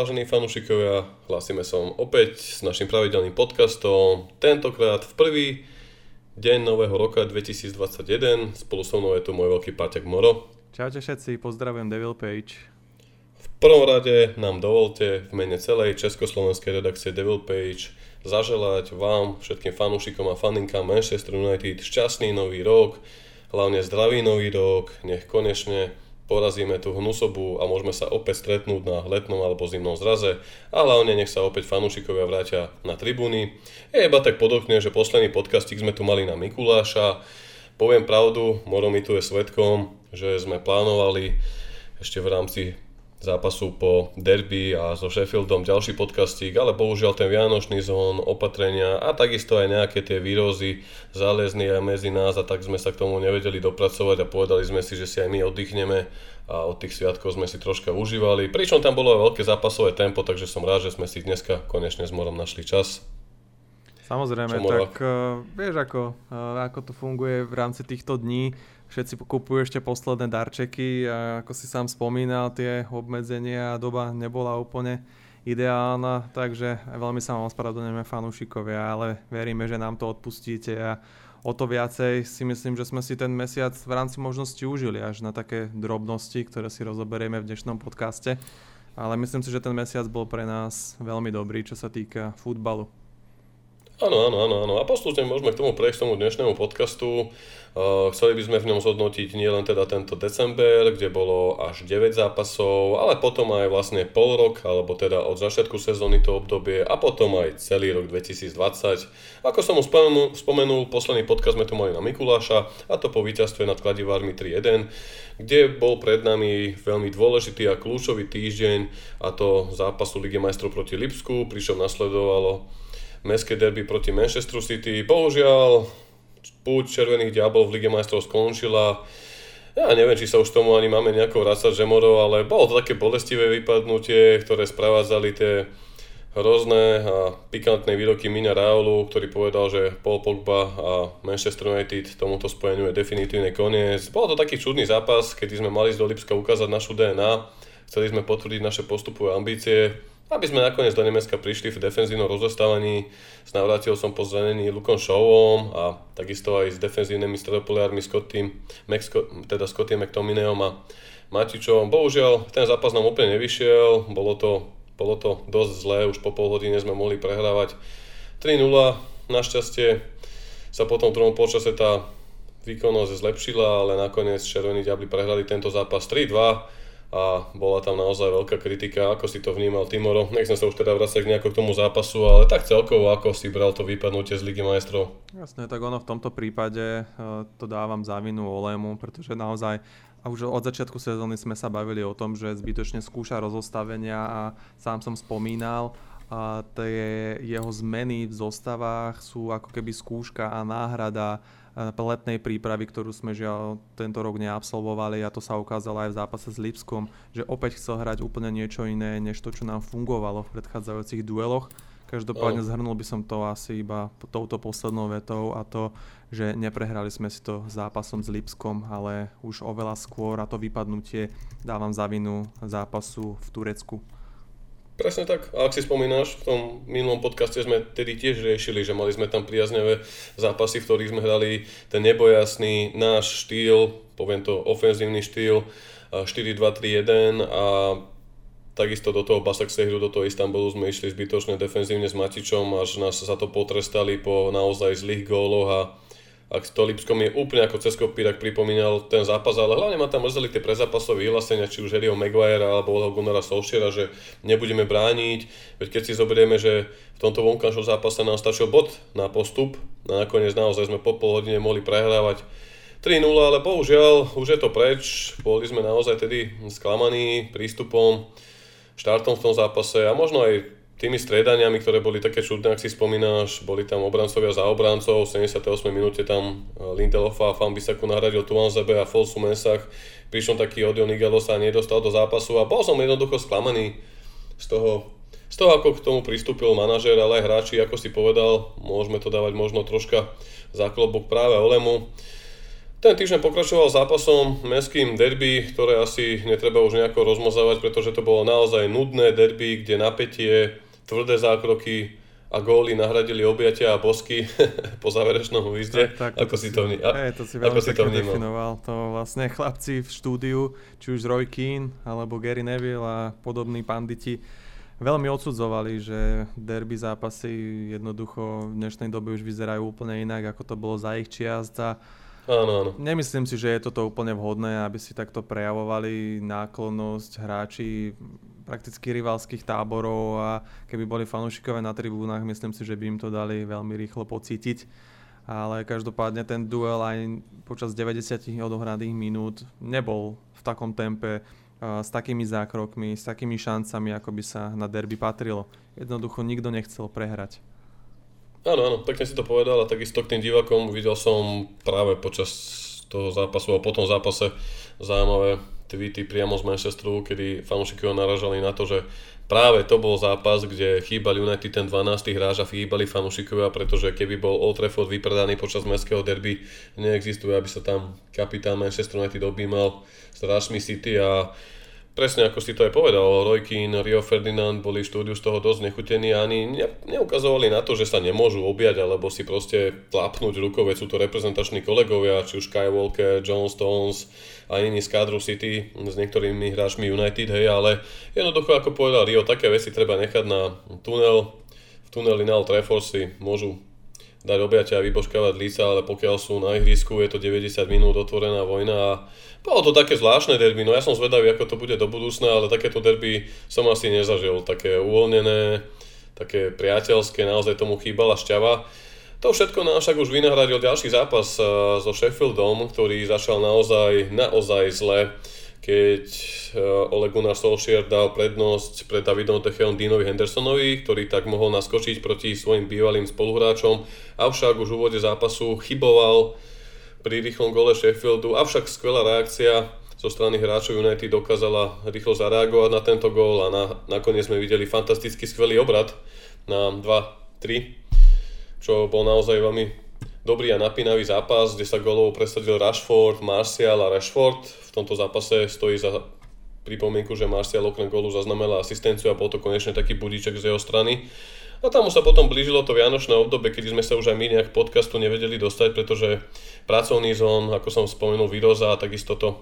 Vážení fanúšikovia, hlasíme sa vám opäť s našim pravidelným podcastom. Tentokrát v prvý deň nového roka 2021. Spolu so mnou je tu môj veľký Paťak Moro. Čaute všetci, pozdravujem Devil Page. V prvom rade nám dovolte v mene celej československej redakcie Devil Page zaželať vám, všetkým fanúšikom a faninkám Manchester United šťastný nový rok, hlavne zdravý nový rok, nech konečne porazíme tú hnusobu a môžeme sa opäť stretnúť na letnom alebo zimnom zraze a hlavne nech sa opäť fanúšikovia vrátia na tribúny. Je iba tak podokne, že posledný podcastik sme tu mali na Mikuláša. Poviem pravdu, Moro mi tu je svetkom, že sme plánovali ešte v rámci zápasu po derby a so Sheffieldom ďalší podcastík, ale bohužiaľ ten vianočný zón, opatrenia a takisto aj nejaké tie výrozy zalezli aj medzi nás a tak sme sa k tomu nevedeli dopracovať a povedali sme si, že si aj my oddychneme a od tých sviatkov sme si troška užívali. Pričom tam bolo aj veľké zápasové tempo, takže som rád, že sme si dneska konečne s Morom našli čas. Samozrejme, tak uh, vieš ako, uh, ako to funguje v rámci týchto dní všetci kupujú ešte posledné darčeky a ako si sám spomínal, tie obmedzenia a doba nebola úplne ideálna, takže veľmi sa vám ospravedlňujeme fanúšikovia, ale veríme, že nám to odpustíte a o to viacej si myslím, že sme si ten mesiac v rámci možnosti užili až na také drobnosti, ktoré si rozoberieme v dnešnom podcaste. Ale myslím si, že ten mesiac bol pre nás veľmi dobrý, čo sa týka futbalu. Áno, áno, áno, áno. A postupne môžeme k tomu prejsť tomu dnešnému podcastu. Chceli by sme v ňom zhodnotiť nielen teda tento december, kde bolo až 9 zápasov, ale potom aj vlastne pol rok, alebo teda od začiatku sezóny to obdobie a potom aj celý rok 2020. Ako som mu spomenul, spomenul posledný podcast sme tu mali na Mikuláša a to po víťazstve nad Kladivármi 3-1, kde bol pred nami veľmi dôležitý a kľúčový týždeň a to zápasu Ligy majstrov proti Lipsku, pričom nasledovalo mestské derby proti Manchester City. Bohužiaľ, púť Červených diablov v Lige majstrov skončila. Ja neviem, či sa už tomu ani máme nejako vrácať Žemorov, ale bolo to také bolestivé vypadnutie, ktoré sprevádzali tie hrozné a pikantné výroky Mina Raulu, ktorý povedal, že Paul Pogba a Manchester United tomuto spojeniu je definitívne koniec. Bol to taký čudný zápas, kedy sme mali z do Lipska ukázať našu DNA, chceli sme potvrdiť naše postupové ambície, aby sme nakoniec do Nemecka prišli v defenzívnom rozostávaní. Navrátil som po zranení Lukom Showom a takisto aj s defenzívnymi stredopoliármi Scottym, teda Scottym McTominayom a Matičom. Bohužiaľ, ten zápas nám úplne nevyšiel, bolo to, bolo to dosť zlé, už po pol hodine sme mohli prehrávať 3-0. Našťastie sa potom v druhom počase tá výkonnosť zlepšila, ale nakoniec Červení diabli prehrali tento zápas 3-2 a bola tam naozaj veľká kritika, ako si to vnímal Timoro. Nechcem sa už teda vrácať nejako k tomu zápasu, ale tak celkovo, ako si bral to vypadnutie z Ligy majstrov. Jasne, tak ono v tomto prípade uh, to dávam za vinu Olemu, pretože naozaj a už od začiatku sezóny sme sa bavili o tom, že zbytočne skúša rozostavenia a sám som spomínal, a tie jeho zmeny v zostavách sú ako keby skúška a náhrada letnej prípravy, ktorú sme žiaľ tento rok neabsolvovali a to sa ukázalo aj v zápase s Lipskom, že opäť chcel hrať úplne niečo iné, než to, čo nám fungovalo v predchádzajúcich dueloch. Každopádne zhrnul by som to asi iba touto poslednou vetou a to, že neprehrali sme si to zápasom s Lipskom, ale už oveľa skôr a to vypadnutie dávam za vinu zápasu v Turecku. Presne tak. A ak si spomínaš, v tom minulom podcaste sme tedy tiež riešili, že mali sme tam priaznevé zápasy, v ktorých sme hrali ten nebojasný náš štýl, poviem to ofenzívny štýl, 4-2-3-1 a takisto do toho Basak Sehru, do toho Istanbulu sme išli zbytočne defenzívne s Matičom, až nás za to potrestali po naozaj zlých góloch a ak to Lipskom je úplne ako cez kopírak pripomínal ten zápas, ale hlavne ma tam mrzeli tie prezápasové vyhlásenia, či už Harryho Maguire alebo Oleho Gunnara Solskjaera, že nebudeme brániť, veď keď si zoberieme, že v tomto vonkanšom zápase nám stačil bod na postup a nakoniec naozaj sme po pol hodine mohli prehrávať 3-0, ale bohužiaľ už je to preč, boli sme naozaj tedy sklamaní prístupom, štartom v tom zápase a možno aj tými stredaniami, ktoré boli také čudné, ak si spomínaš, boli tam obrancovia za obrancov, v 78 minúte tam e, Lindelofa a Fambisaku nahradil Tuanzebe a Folsu Mensach, prišiel taký Odio Nigalo sa nedostal do zápasu a bol som jednoducho sklamaný z toho, z toho, ako k tomu pristúpil manažer, ale aj hráči, ako si povedal, môžeme to dávať možno troška za klobok práve Olemu. Ten týždeň pokračoval zápasom mestským derby, ktoré asi netreba už nejako rozmozávať, pretože to bolo naozaj nudné derby, kde napätie, tvrdé zákroky a góly nahradili objatia a bosky po záverečnom výzde. Tak, tak, ako si to, vní... hey, to si veľmi si to definoval. To vlastne chlapci v štúdiu, či už Roy Keane alebo Gary Neville a podobní panditi veľmi odsudzovali, že derby zápasy jednoducho v dnešnej dobe už vyzerajú úplne inak, ako to bolo za ich čiast a Áno, áno. Nemyslím si, že je toto úplne vhodné, aby si takto prejavovali náklonnosť hráči prakticky rivalských táborov a keby boli fanúšikové na tribúnach, myslím si, že by im to dali veľmi rýchlo pocítiť. Ale každopádne ten duel aj počas 90 odohraných minút nebol v takom tempe, s takými zákrokmi, s takými šancami, ako by sa na derby patrilo. Jednoducho nikto nechcel prehrať. Áno, áno, pekne si to povedal a takisto k tým divakom videl som práve počas toho zápasu a po tom zápase zaujímavé tweety priamo z Manchesteru, kedy fanúšikovia naražali na to, že práve to bol zápas, kde chýbal United ten 12. hráč a chýbali fanúšikovia, pretože keby bol Old Trafford vypredaný počas mestského derby, neexistuje, aby sa tam kapitán Manchester United objímal s hráčmi City a presne ako si to aj povedal, Roy Rio Ferdinand boli štúdiu z toho dosť nechutení a ani ne, neukazovali na to, že sa nemôžu objať alebo si proste tlapnúť rukou, veď sú to reprezentační kolegovia, či už Skywalker, John Stones a iní z kádru City s niektorými hráčmi United, hej, ale jednoducho ako povedal Rio, také veci treba nechať na tunel, v tuneli na Old Trafford si môžu dať objatia a vybožkávať líca, ale pokiaľ sú na ihrisku, je to 90 minút otvorená vojna a bolo to také zvláštne derby, no ja som zvedavý, ako to bude do budúcna, ale takéto derby som asi nezažil, také uvoľnené, také priateľské, naozaj tomu chýbala šťava. To všetko nám však už vynahradil ďalší zápas so Sheffieldom, ktorý začal naozaj, naozaj zle. Keď eh, Ole Gunnar Solskjaer dal prednosť pred Davidom Techeom Dinovi Hendersonovi, ktorý tak mohol naskočiť proti svojim bývalým spoluhráčom, avšak už v úvode zápasu chyboval pri rýchlom gole Sheffieldu, avšak skvelá reakcia zo strany hráčov United dokázala rýchlo zareagovať na tento gól a na, nakoniec sme videli fantasticky skvelý obrad na 2-3, čo bol naozaj veľmi dobrý a napínavý zápas, kde sa golov presadil Rashford, Martial a Rashford. V tomto zápase stojí za pripomienku, že Martial okrem golu zaznamenal asistenciu a bol to konečne taký budíček z jeho strany. A tam sa potom blížilo to vianočné obdobie, kedy sme sa už aj my nejak podcastu nevedeli dostať, pretože pracovný zón, ako som spomenul, výroza a takisto to,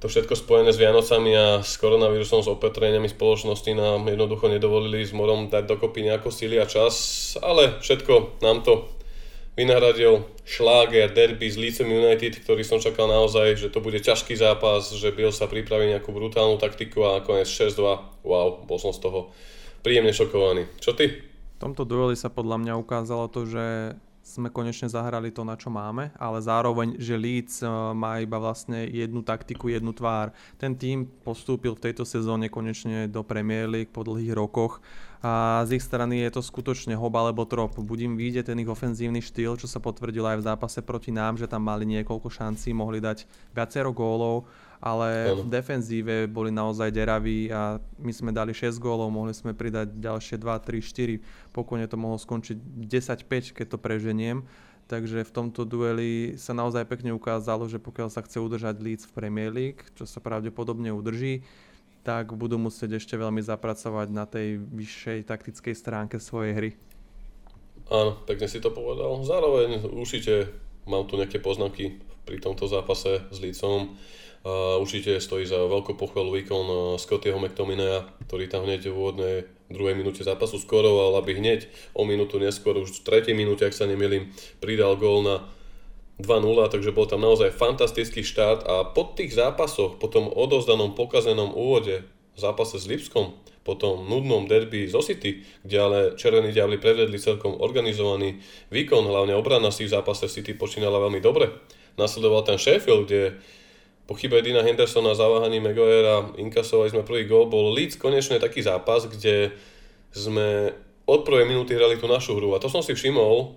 to všetko spojené s Vianocami a s koronavírusom, s opetreniami spoločnosti nám jednoducho nedovolili s morom dať dokopy nejako síly a čas, ale všetko nám to vynahradil šláger, derby s Leeds United, ktorý som čakal naozaj, že to bude ťažký zápas, že Bill sa pripraví nejakú brutálnu taktiku a nakoniec 6-2. Wow, bol som z toho príjemne šokovaný. Čo ty? V tomto dueli sa podľa mňa ukázalo to, že sme konečne zahrali to, na čo máme, ale zároveň, že Leeds eh, má iba vlastne jednu taktiku, jednu tvár. Ten tým postúpil v tejto sezóne konečne do Premier League po dlhých rokoch a z ich strany je to skutočne hob alebo trop. Im vyjde ten ich ofenzívny štýl, čo sa potvrdilo aj v zápase proti nám, že tam mali niekoľko šancí, mohli dať viacero gólov, ale v defenzíve boli naozaj deraví a my sme dali 6 gólov, mohli sme pridať ďalšie 2, 3, 4, pokojne to mohlo skončiť 10-5, keď to preženiem. Takže v tomto dueli sa naozaj pekne ukázalo, že pokiaľ sa chce udržať Leeds v Premier League, čo sa pravdepodobne udrží, tak budú musieť ešte veľmi zapracovať na tej vyššej taktickej stránke svojej hry. Áno, pekne si to povedal. Zároveň určite mám tu nejaké poznámky pri tomto zápase s Lícom. Uh, určite stojí za veľkú pochvalu výkon uh, Scottyho McTominaya, ktorý tam hneď v úvodnej druhej minúte zápasu skoroval, aby hneď o minútu neskôr, už v tretej minúte, ak sa nemýlim, pridal gól na 2-0, takže bol tam naozaj fantastický štart a po tých zápasoch, po tom odozdanom pokazenom úvode v zápase s Lipskom, po tom nudnom derby zo City, kde ale Červení diabli prevedli celkom organizovaný výkon, hlavne obrana si v zápase City počínala veľmi dobre. Nasledoval ten Sheffield, kde po chybe Dina Hendersona, zaváhaní Maguirea inkasovali sme prvý gól, bol Leeds konečne taký zápas, kde sme od prvej minúty hrali tú našu hru. A to som si všimol,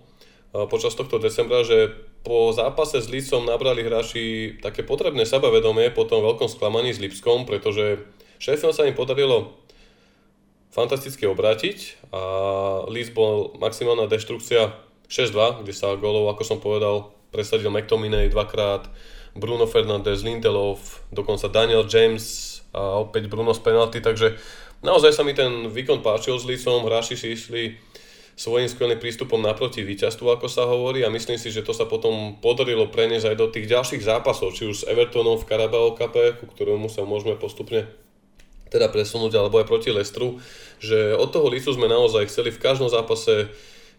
počas tohto decembra, že po zápase s Lícom nabrali hráči také potrebné sebavedomie po tom veľkom sklamaní s Lipskom, pretože Sheffield sa im podarilo fantasticky obrátiť a Leeds bol maximálna deštrukcia 6-2, kde sa golov, ako som povedal, presadil McTominay dvakrát, Bruno Fernandes, Lindelof, dokonca Daniel James a opäť Bruno z penalty, takže naozaj sa mi ten výkon páčil s Licom, hráči si išli svojím skvelým prístupom naproti víťazstvu, ako sa hovorí a myslím si, že to sa potom podarilo preniesť aj do tých ďalších zápasov, či už s Evertonom v Carabao Cup, ku ktorému sa môžeme postupne teda presunúť, alebo aj proti Lestru, že od toho Licu sme naozaj chceli v každom zápase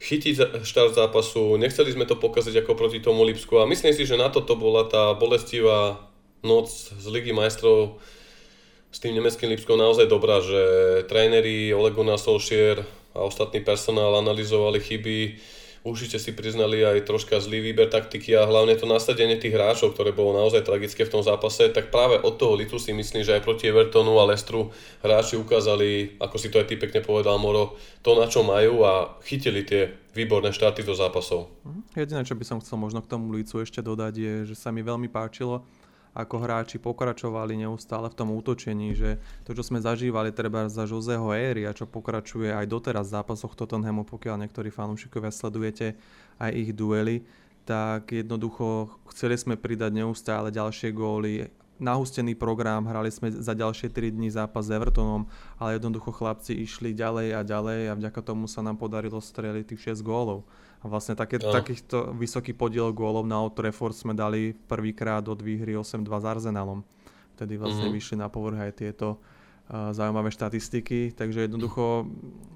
chytiť štart zápasu, nechceli sme to pokaziť ako proti tomu Lipsku a myslím si, že na toto bola tá bolestivá noc z Ligy majstrov s tým nemeckým Lipskom naozaj dobrá, že tréneri Ole Gunnar Solskjaer a ostatný personál analyzovali chyby, určite si priznali aj troška zlý výber taktiky a hlavne to nasadenie tých hráčov, ktoré bolo naozaj tragické v tom zápase, tak práve od toho Litu si myslím, že aj proti Evertonu a Lestru hráči ukázali, ako si to aj ty pekne povedal Moro, to na čo majú a chytili tie výborné štarty do zápasov. Mhm. Jediné, čo by som chcel možno k tomu Licu ešte dodať je, že sa mi veľmi páčilo, ako hráči pokračovali neustále v tom útočení, že to, čo sme zažívali treba za Joseho a čo pokračuje aj doteraz v zápasoch Tottenhamu, pokiaľ niektorí fanúšikovia sledujete aj ich duely, tak jednoducho chceli sme pridať neustále ďalšie góly, nahustený program, hrali sme za ďalšie 3 dní zápas s Evertonom, ale jednoducho chlapci išli ďalej a ďalej a vďaka tomu sa nám podarilo streliť tých 6 gólov. A vlastne také, no. takýchto vysoký podiel gólov na Old Trafford sme dali prvýkrát od výhry 8-2 s Arsenalom. Vtedy vlastne mm-hmm. vyšli na povrch aj tieto uh, zaujímavé štatistiky, takže jednoducho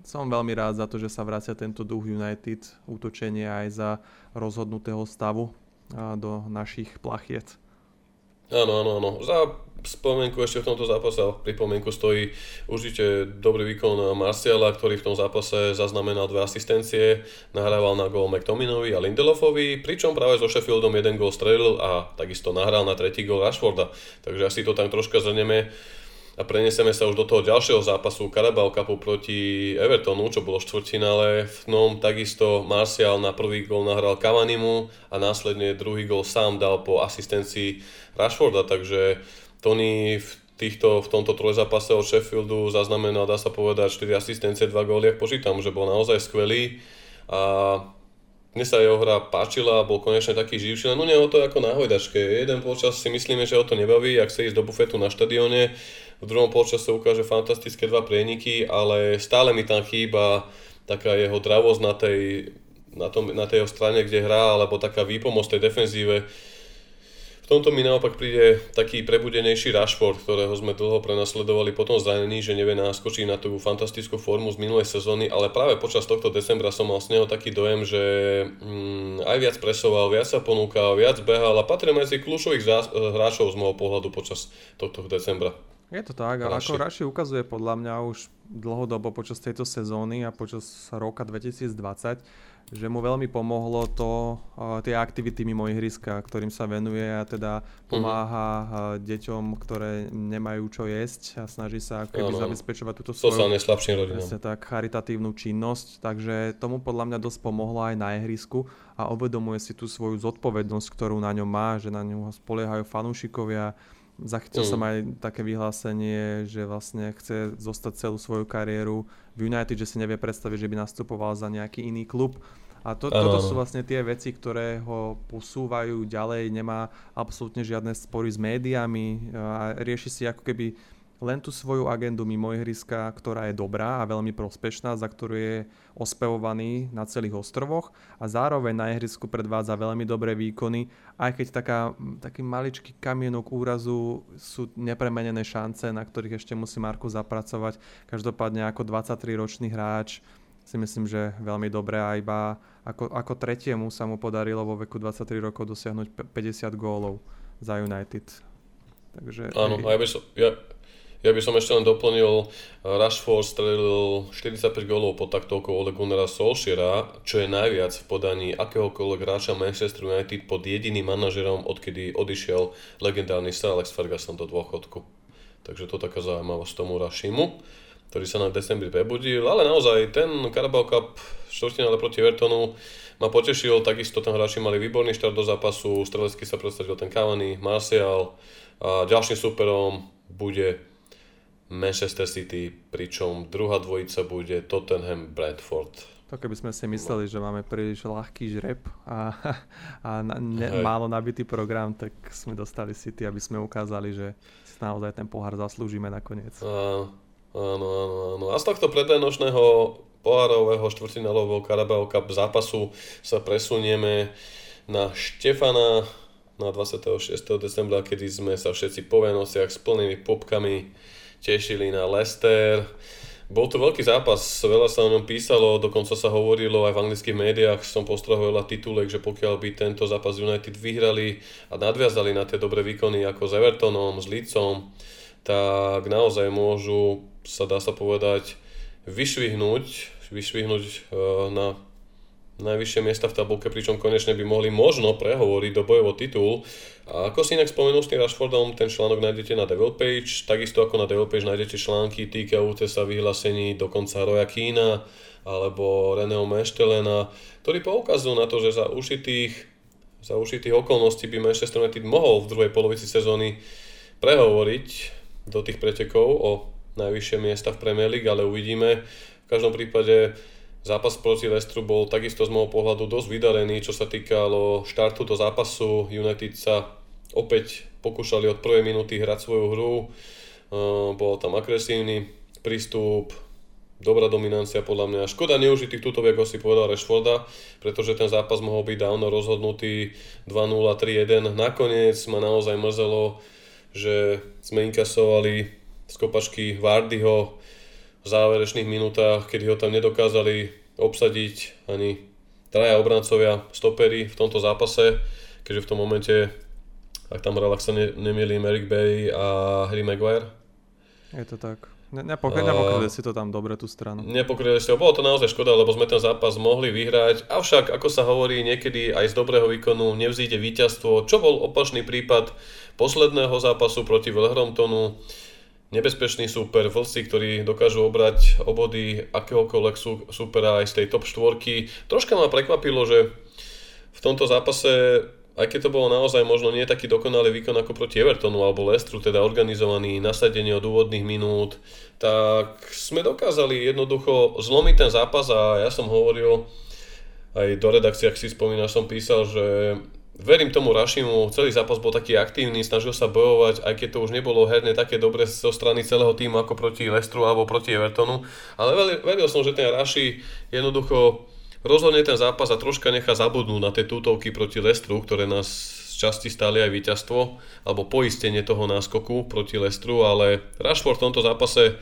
som veľmi rád za to, že sa vracia tento duch United, útočenie aj za rozhodnutého stavu uh, do našich plachiet. Áno, áno, áno. Za spomienku ešte v tomto zápase, pripomienku stojí určite dobrý výkon Marciala, ktorý v tom zápase zaznamenal dve asistencie, nahrával na gól McTominovi a Lindelofovi, pričom práve so Sheffieldom jeden gól strelil a takisto nahral na tretí gól Rashforda. Takže asi to tam troška zhrnieme a preneseme sa už do toho ďalšieho zápasu Carabao Cupu proti Evertonu, čo bolo štvrtfinále. V tom takisto Martial na prvý gol nahral Cavanimu a následne druhý gol sám dal po asistencii Rashforda, takže Tony v týchto, v tomto trojzápase od Sheffieldu zaznamenal, dá sa povedať, 4 asistencie, 2 góly, ak počítam, že bol naozaj skvelý a mne sa jeho hra páčila, bol konečne taký živší, no nie o to ako na hojdačke. Jeden počas si myslíme, že ho to nebaví, ak chce ísť do bufetu na štadióne, v druhom polčase ukáže fantastické dva prieniky, ale stále mi tam chýba taká jeho dravosť na tej, na, tom, na tej strane, kde hrá, alebo taká výpomoc tej defenzíve. V tomto mi naopak príde taký prebudenejší Rashford, ktorého sme dlho prenasledovali potom zranení, že nevie náskočiť na tú fantastickú formu z minulej sezóny, ale práve počas tohto decembra som mal s neho taký dojem, že mm, aj viac presoval, viac sa ponúkal, viac behal a patrí medzi kľúčových hráčov z môjho pohľadu počas tohto decembra. Je to tak, ale ako Raši ukazuje podľa mňa už dlhodobo počas tejto sezóny a počas roka 2020, že mu veľmi pomohlo to, tie aktivity mimo ihriska, ktorým sa venuje a teda pomáha mm-hmm. deťom, ktoré nemajú čo jesť a snaží sa keby zabezpečovať túto svoju rodinám. tak charitatívnu činnosť, takže tomu podľa mňa dosť pomohlo aj na ihrisku a uvedomuje si tú svoju zodpovednosť, ktorú na ňom má, že na ňu spoliehajú fanúšikovia, Zachytil mm. som aj také vyhlásenie, že vlastne chce zostať celú svoju kariéru v United, že si nevie predstaviť, že by nastupoval za nejaký iný klub. A to, toto sú vlastne tie veci, ktoré ho posúvajú ďalej, nemá absolútne žiadne spory s médiami a rieši si ako keby len tú svoju agendu mimo ihriska, ktorá je dobrá a veľmi prospešná, za ktorú je ospevovaný na celých ostrovoch a zároveň na ihrisku predvádza veľmi dobré výkony, aj keď taká, taký maličký kamienok úrazu sú nepremenené šance, na ktorých ešte musí Marku zapracovať. Každopádne ako 23-ročný hráč si myslím, že veľmi dobré a iba ako, ako tretiemu sa mu podarilo vo veku 23 rokov dosiahnuť 50 gólov za United. Takže, Áno, aj by som, ja, ja by som ešte len doplnil, Rashford strelil 45 gólov pod taktovkou Ole Gunnara Solskjaera, čo je najviac v podaní akéhokoľvek hráča Manchester United pod jediným manažerom, odkedy odišiel legendárny Sir Alex Ferguson do dôchodku. Takže to taká zaujímavosť tomu Rashimu, ktorý sa na decembri prebudil, ale naozaj ten Carabao Cup štvrtinále proti Evertonu ma potešil, takisto ten hráči mali výborný štart do zápasu, strelecky sa predstavil ten Cavani, Martial a ďalším superom bude Manchester City, pričom druhá dvojica bude Tottenham Bradford. To keby sme si mysleli, že máme príliš ľahký žreb a, a na, ne, málo nabitý program, tak sme dostali City, aby sme ukázali, že si naozaj ten pohár zaslúžime nakoniec. Áno, áno. áno. A z tohto predajnočného pohárového štvrtinalového Carabao Cup zápasu sa presunieme na Štefana na 26. decembra, kedy sme sa všetci po Vianociach s plnými popkami tešili na Leicester bol to veľký zápas, veľa sa o ňom písalo, dokonca sa hovorilo aj v anglických médiách, som postrahol veľa titulek, že pokiaľ by tento zápas United vyhrali a nadviazali na tie dobré výkony ako s Evertonom, s Leedsom, tak naozaj môžu, sa dá sa povedať, vyšvihnúť, vyšvihnúť e, na najvyššie miesta v tabulke, pričom konečne by mohli možno prehovoriť do bojov o titul. A ako si inak spomenul s tým Rashfordom, ten článok nájdete na Devil Page, takisto ako na Devil Page nájdete články týkajúce sa vyhlásení dokonca Roya Keena alebo Reného Meštelena, ktorí poukazujú na to, že za ušitých, za ušitých okolností by Manchester United mohol v druhej polovici sezóny prehovoriť do tých pretekov o najvyššie miesta v Premier League, ale uvidíme. V každom prípade Zápas proti Lestru bol takisto z môjho pohľadu dosť vydarený, čo sa týkalo štartu do zápasu. United sa opäť pokúšali od prvej minúty hrať svoju hru. Bol tam agresívny prístup, dobrá dominancia podľa mňa. Škoda neužitých túto, ako si povedal Rashforda, pretože ten zápas mohol byť dávno rozhodnutý 2-0, 3-1. Nakoniec ma naozaj mrzelo, že sme inkasovali z kopačky Vardyho, v záverečných minútach, kedy ho tam nedokázali obsadiť ani traja obrancovia, stopery v tomto zápase, keďže v tom momente, ak tam hral, ak sa ne, nemýlim, Eric Bay a Harry Maguire. Je to tak. Ne, nepokryli, nepokryli si to tam dobre, tú stranu. Nepokryli si to, bolo to naozaj škoda, lebo sme ten zápas mohli vyhrať, avšak, ako sa hovorí, niekedy aj z dobrého výkonu nevzíde víťazstvo, čo bol opačný prípad posledného zápasu proti Welhrontonu nebezpečný super, vlci, ktorí dokážu obrať obody akéhokoľvek supera aj z tej top štvorky. Troška ma prekvapilo, že v tomto zápase, aj keď to bolo naozaj možno nie taký dokonalý výkon ako proti Evertonu alebo Lestru, teda organizovaný nasadenie od úvodných minút, tak sme dokázali jednoducho zlomiť ten zápas a ja som hovoril aj do redakcie, ak si spomínaš, som písal, že verím tomu Rašimu, celý zápas bol taký aktívny, snažil sa bojovať, aj keď to už nebolo herne také dobre zo strany celého týmu ako proti Lestru alebo proti Evertonu, ale veril som, že ten Raši jednoducho rozhodne ten zápas a troška nechá zabudnúť na tie tútovky proti Lestru, ktoré nás z časti stáli aj víťazstvo, alebo poistenie toho náskoku proti Lestru, ale Rashford v tomto zápase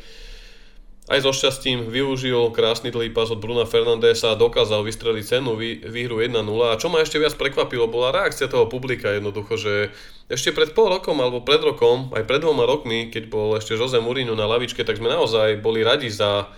aj so šťastím využil krásny dlhý pás od Bruna Fernandesa dokázal vystreliť cenu výhru 1-0. A čo ma ešte viac prekvapilo, bola reakcia toho publika jednoducho, že ešte pred pol rokom alebo pred rokom, aj pred dvoma rokmi, keď bol ešte Jose Mourinho na lavičke, tak sme naozaj boli radi za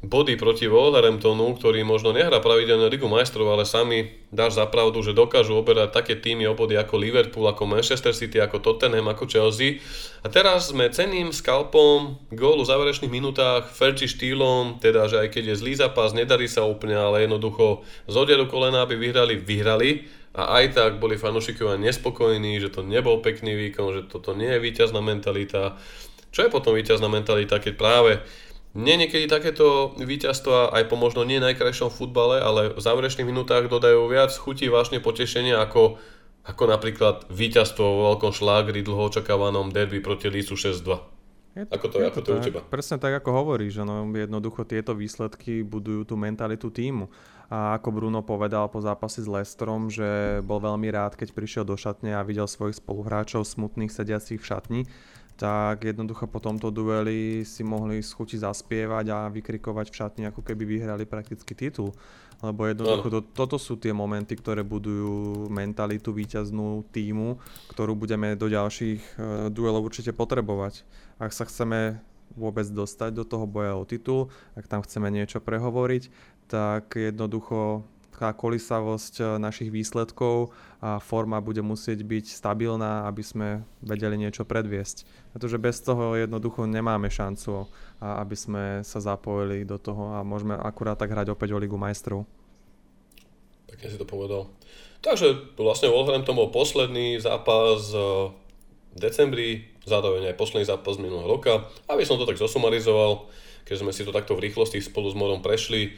body proti Wolverhamptonu, ktorý možno nehrá pravidelne Ligu majstrov, ale sami dáš za pravdu, že dokážu oberať také týmy o body ako Liverpool, ako Manchester City, ako Tottenham, ako Chelsea. A teraz sme ceným skalpom gólu v záverečných minútach, Fergie štýlom, teda že aj keď je zlý zápas, nedarí sa úplne, ale jednoducho z oddedu kolena, aby vyhrali, vyhrali. A aj tak boli fanúšikovia nespokojní, že to nebol pekný výkon, že toto nie je víťazná mentalita. Čo je potom víťazná mentalita, keď práve mne niekedy takéto víťazstva aj po možno nie najkrajšom futbale, ale v záverečných minútach dodajú viac chutí vážne potešenia ako, ako napríklad víťazstvo vo veľkom šlágri dlho očakávanom derby proti Lícu 6-2. Je to, ako to, je ako to, to u teba? Presne tak, ako hovoríš, no, jednoducho tieto výsledky budujú tú mentalitu týmu. A ako Bruno povedal po zápase s Lestrom, že bol veľmi rád, keď prišiel do šatne a videl svojich spoluhráčov smutných sediacich v šatni tak jednoducho po tomto dueli si mohli schuti zaspievať a vykrikovať v šatni, ako keby vyhrali prakticky titul. Lebo jednoducho to, toto sú tie momenty, ktoré budujú mentalitu víťaznú týmu, ktorú budeme do ďalších uh, duelov určite potrebovať. Ak sa chceme vôbec dostať do toho boja o titul, ak tam chceme niečo prehovoriť, tak jednoducho tá kolisavosť eh, našich výsledkov a forma bude musieť byť stabilná, aby sme vedeli niečo predviesť. Pretože bez toho jednoducho nemáme šancu, aby sme sa zapojili do toho a môžeme akurát tak hrať opäť o Ligu majstrov. Pekne si to povedal. Takže vlastne Wolverhampton bol posledný zápas eh, v decembri, zároveň aj posledný zápas minulého roka. Aby som to tak zosumarizoval, keď sme si to takto v rýchlosti spolu s Morom prešli,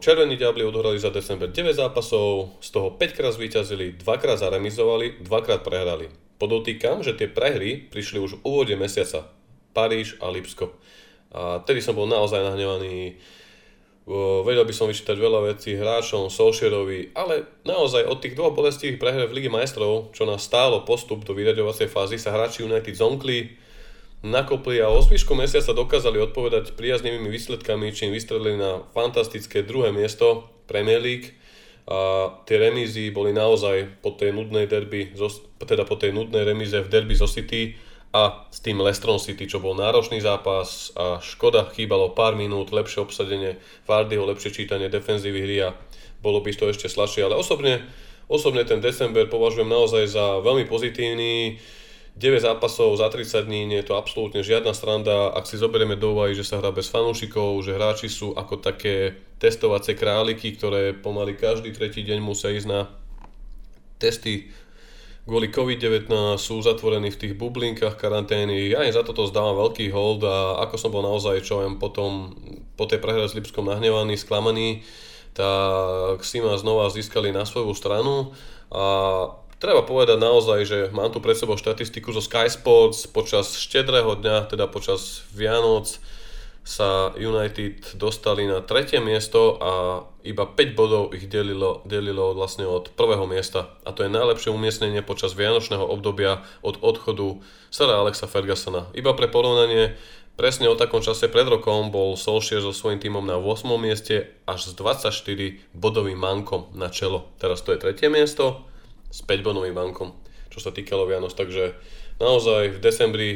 Červení diabli odohrali za december 9 zápasov, z toho 5 krát zvíťazili, 2 krát zaremizovali, 2 krát prehrali. Podotýkam, že tie prehry prišli už v úvode mesiaca. Paríž a Lipsko. A tedy som bol naozaj nahnevaný. Vedel by som vyčítať veľa vecí hráčom, Solskjaerovi, ale naozaj od tých dvoch bolestivých prehr v Ligi majstrov, čo nás stálo postup do vyraďovacej fázy, sa hráči United zonkli, nakopli a o zvyšku mesiaca dokázali odpovedať priaznivými výsledkami, čím vystrelili na fantastické druhé miesto Premier League. A tie remízy boli naozaj po tej nudnej derby, teda po tej nudnej remíze v derby zo City a s tým Lestron City, čo bol náročný zápas a škoda, chýbalo pár minút, lepšie obsadenie Vardyho, lepšie čítanie defenzívy hry a bolo by to ešte slabšie, ale osobne, osobne ten december považujem naozaj za veľmi pozitívny, 9 zápasov za 30 dní, nie je to absolútne žiadna stranda. Ak si zoberieme do úvahy, že sa hrá bez fanúšikov, že hráči sú ako také testovacie králiky, ktoré pomaly každý tretí deň musia ísť na testy kvôli COVID-19 sú zatvorení v tých bublinkách karantény. Ja im za toto zdávam veľký hold a ako som bol naozaj čo viem potom po tej prehre s Lipskom nahnevaný, sklamaný, tak si ma znova získali na svoju stranu a Treba povedať naozaj, že mám tu pred sebou štatistiku zo Sky Sports. Počas štedrého dňa, teda počas Vianoc, sa United dostali na tretie miesto a iba 5 bodov ich delilo, delilo vlastne od prvého miesta. A to je najlepšie umiestnenie počas vianočného obdobia od odchodu Sara Alexa Fergusona. Iba pre porovnanie, presne o takom čase pred rokom bol Solskjaer so svojím tímom na 8. mieste až s 24 bodovým mankom na čelo. Teraz to je tretie miesto s 5-bodovým bankom, čo sa týkalo Vianoc. Takže naozaj v decembri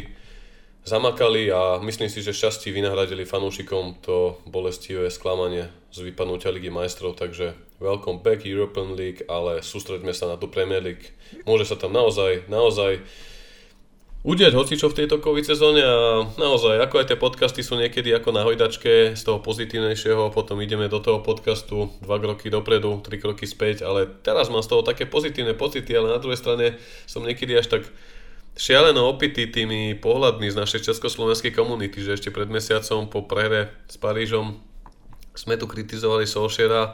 zamakali a myslím si, že šťastí vynahradili fanúšikom to bolestivé sklamanie z vypadnutia Ligy majstrov, takže welcome back European League, ale sústreďme sa na tú Premier League. Môže sa tam naozaj, naozaj udiať hocičo v tejto COVID sezóne a naozaj, ako aj tie podcasty sú niekedy ako na hojdačke z toho pozitívnejšieho, potom ideme do toho podcastu 2 kroky dopredu, 3 kroky späť, ale teraz mám z toho také pozitívne pocity, ale na druhej strane som niekedy až tak šialeno opitý tými pohľadmi z našej československej komunity, že ešte pred mesiacom po prehre s Parížom sme tu kritizovali Solšera,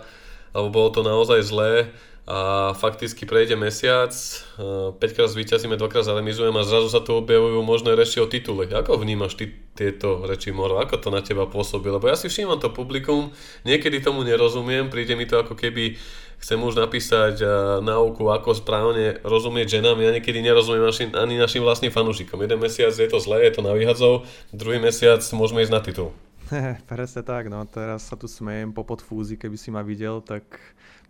alebo bolo to naozaj zlé a fakticky prejde mesiac, 5 krát zvíťazíme, 2 krát zaremizujeme a zrazu sa tu objavujú možné reči o titule. Ako vnímaš ty tieto reči Moro? Ako to na teba pôsobí? Lebo ja si všímam to publikum, niekedy tomu nerozumiem, príde mi to ako keby chcem už napísať náuku, ako správne rozumieť ženám. Ja niekedy nerozumiem našim, ani našim vlastným fanúšikom. Jeden mesiac je to zlé, je to na vyhadzov, druhý mesiac môžeme ísť na titul. Presne tak, no teraz sa tu smejem po podfúzi, keby si ma videl, tak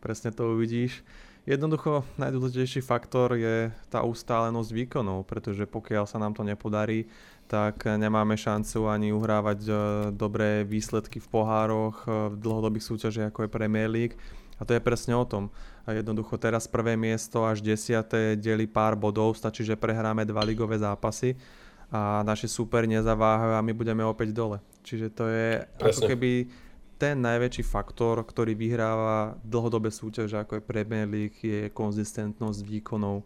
presne to uvidíš. Jednoducho najdôležitejší faktor je tá ustálenosť výkonov, pretože pokiaľ sa nám to nepodarí, tak nemáme šancu ani uhrávať e, dobré výsledky v pohároch, e, v dlhodobých súťažiach ako je Premier League. A to je presne o tom. A jednoducho teraz prvé miesto až desiaté delí pár bodov, stačí, že prehráme dva ligové zápasy a naši super nezaváhajú a my budeme opäť dole. Čiže to je presne. ako keby ten najväčší faktor, ktorý vyhráva dlhodobé súťaže ako je Premier League, je konzistentnosť výkonov.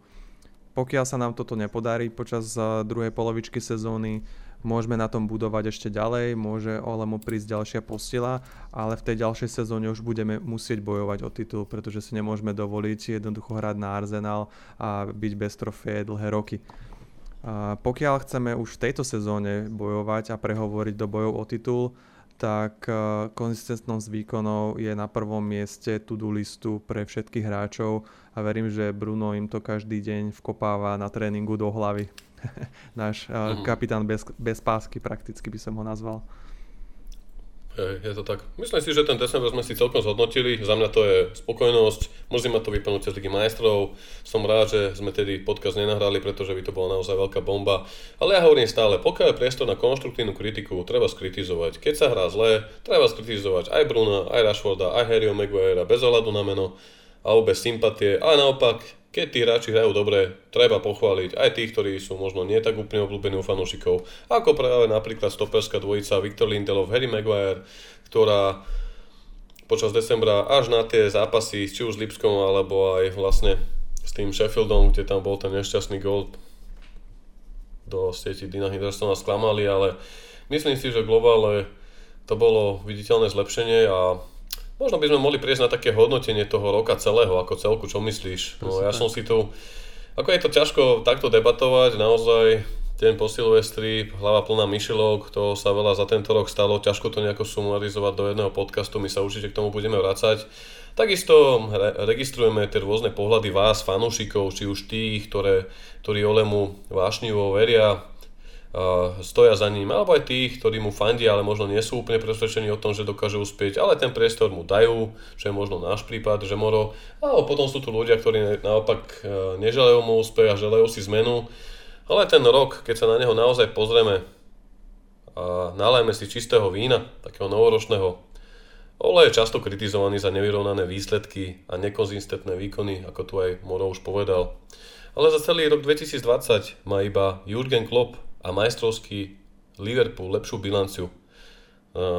Pokiaľ sa nám toto nepodarí počas druhej polovičky sezóny, môžeme na tom budovať ešte ďalej, môže Olemu prísť ďalšia postila, ale v tej ďalšej sezóne už budeme musieť bojovať o titul, pretože si nemôžeme dovoliť jednoducho hrať na Arsenal a byť bez trofeje dlhé roky. A pokiaľ chceme už v tejto sezóne bojovať a prehovoriť do bojov o titul, tak eh, konzistentnosť výkonov je na prvom mieste to-do listu pre všetkých hráčov a verím, že Bruno im to každý deň vkopáva na tréningu do hlavy. Náš mm. kapitán bez, bez pásky prakticky by som ho nazval. Je to tak. Myslím si, že ten december sme si celkom zhodnotili. Za mňa to je spokojnosť. Mrzí ma to vypadnutie z Ligy majstrov. Som rád, že sme tedy podcast nenahrali, pretože by to bola naozaj veľká bomba. Ale ja hovorím stále, pokiaľ je priestor na konštruktívnu kritiku, treba skritizovať. Keď sa hrá zle, treba skritizovať aj Bruna, aj Rashforda, aj Harryho Maguirea bez ohľadu na meno alebo bez sympatie. Ale naopak, keď tí hráči hrajú dobre, treba pochváliť aj tých, ktorí sú možno nie tak úplne obľúbení u fanúšikov, ako práve napríklad stoperská dvojica Viktor Lindelov, Harry Maguire, ktorá počas decembra až na tie zápasy, či už s Lipskom, alebo aj vlastne s tým Sheffieldom, kde tam bol ten nešťastný gol do sieti Dina Hendersona sklamali, ale myslím si, že globálne to bolo viditeľné zlepšenie a možno by sme mohli prieť na také hodnotenie toho roka celého ako celku, čo myslíš? No, ja som si tu, ako je to ťažko takto debatovať, naozaj deň po Silvestri, hlava plná myšilok, to sa veľa za tento rok stalo, ťažko to nejako sumarizovať do jedného podcastu, my sa určite k tomu budeme vrácať. Takisto re- registrujeme tie rôzne pohľady vás, fanúšikov, či už tých, ktoré, ktorí Olemu vášnivo veria, stoja za ním, alebo aj tých, ktorí mu fandia, ale možno nie sú úplne presvedčení o tom, že dokáže uspieť, ale ten priestor mu dajú, čo je možno náš prípad, že Moro. A potom sú tu ľudia, ktorí naopak e, neželajú mu úspech a želajú si zmenu. Ale ten rok, keď sa na neho naozaj pozrieme a nalajme si čistého vína, takého novoročného, Ole je často kritizovaný za nevyrovnané výsledky a nekonzistentné výkony, ako tu aj Moro už povedal. Ale za celý rok 2020 má iba Jurgen Klopp a majstrovský Liverpool lepšiu bilanciu.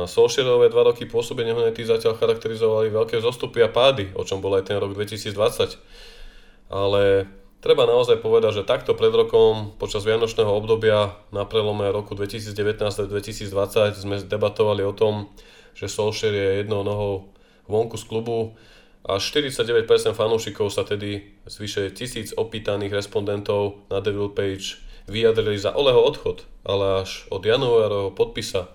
Solskjaerové dva roky pôsobenia ho zatiaľ charakterizovali veľké zostupy a pády, o čom bol aj ten rok 2020. Ale Treba naozaj povedať, že takto pred rokom počas Vianočného obdobia na prelome roku 2019 a 2020 sme debatovali o tom, že Solskjaer je jednou nohou vonku z klubu a 49% fanúšikov sa tedy z vyše tisíc opýtaných respondentov na Devil Page vyjadrili za Oleho odchod, ale až od januárovho podpisa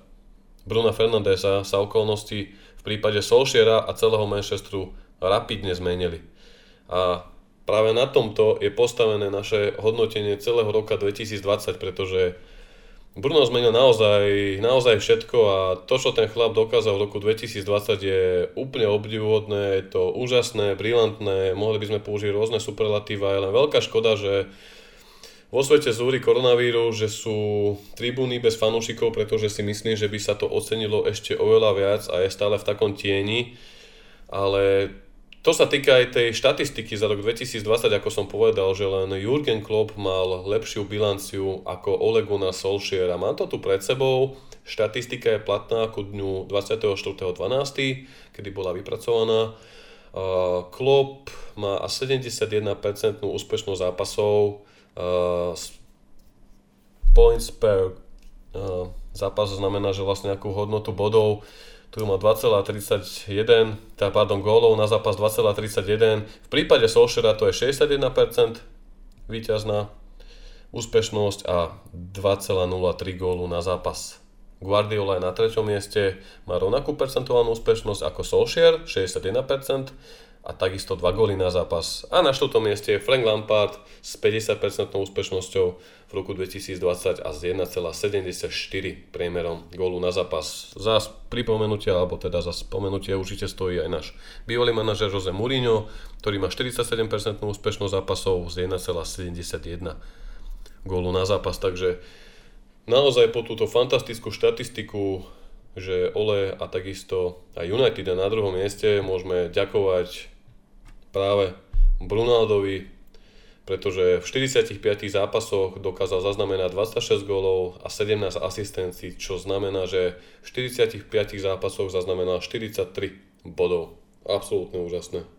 Bruna Fernandesa sa okolnosti v prípade Solskjaera a celého Manchesteru rapidne zmenili. A práve na tomto je postavené naše hodnotenie celého roka 2020, pretože Bruno zmenil naozaj, naozaj všetko a to, čo ten chlap dokázal v roku 2020 je úplne obdivuhodné, je to úžasné, brilantné, mohli by sme použiť rôzne superlatíva, je len veľká škoda, že vo svete zúri koronavíru, že sú tribúny bez fanúšikov, pretože si myslím, že by sa to ocenilo ešte oveľa viac a je stále v takom tieni, ale to sa týka aj tej štatistiky za rok 2020, ako som povedal, že len Jurgen Klopp mal lepšiu bilanciu ako Ole Gunnar Solskjaer. A mám to tu pred sebou. Štatistika je platná ku dňu 24.12., kedy bola vypracovaná. Klopp má 71% úspešnosť zápasov. Points per zápas znamená, že vlastne akú hodnotu bodov tu má 2,31, teda pardon, gólov na zápas 2,31. V prípade Solskjaera to je 61% víťazná úspešnosť a 2,03 gólu na zápas. Guardiola je na treťom mieste, má rovnakú percentuálnu úspešnosť ako Solskjaer, 61%, a takisto 2 góly na zápas. A na štvrtom mieste je Frank Lampard s 50% úspešnosťou v roku 2020 a s 1,74 priemerom gólu na zápas. Za pripomenutie, alebo teda za spomenutie určite stojí aj náš bývalý manažer Jose Mourinho, ktorý má 47% úspešnosť zápasov z 1,71 gólu na zápas, takže naozaj po túto fantastickú štatistiku že Ole a takisto aj United na druhom mieste môžeme ďakovať práve Brunaldovi, pretože v 45 zápasoch dokázal zaznamenať 26 gólov a 17 asistencií, čo znamená, že v 45 zápasoch zaznamenal 43 bodov. Absolútne úžasné.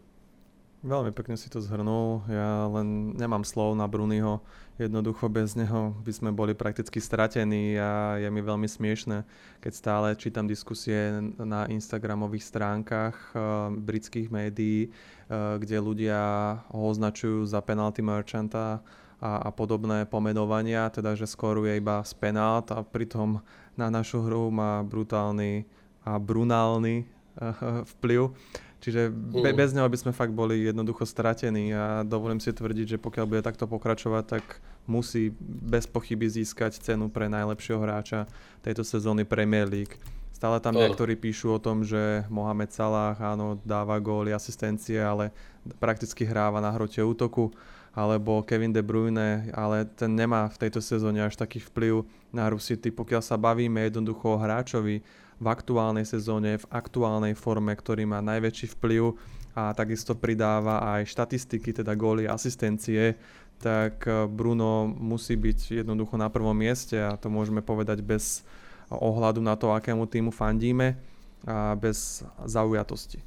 Veľmi pekne si to zhrnul. Ja len nemám slov na Brunyho. Jednoducho bez neho by sme boli prakticky stratení a je mi veľmi smiešne, keď stále čítam diskusie na Instagramových stránkach uh, britských médií, uh, kde ľudia ho označujú za penalty merchanta a, a podobné pomenovania, teda že skoruje iba z penalt a pritom na našu hru má brutálny a brunálny uh, vplyv. Čiže be, mm. bez neho by sme fakt boli jednoducho stratení a dovolím si tvrdiť, že pokiaľ bude takto pokračovať, tak musí bez pochyby získať cenu pre najlepšieho hráča tejto sezóny Premier League. Stále tam niektorí píšu o tom, že Mohamed Salah áno, dáva góly, asistencie, ale prakticky hráva na hrote útoku alebo Kevin De Bruyne, ale ten nemá v tejto sezóne až taký vplyv na Hru City. Pokiaľ sa bavíme jednoducho o hráčovi, v aktuálnej sezóne, v aktuálnej forme, ktorý má najväčší vplyv a takisto pridáva aj štatistiky, teda góly, asistencie, tak eh, Bruno musí byť jednoducho na prvom mieste a to môžeme povedať bez ohľadu na to, akému týmu fandíme a bez zaujatosti.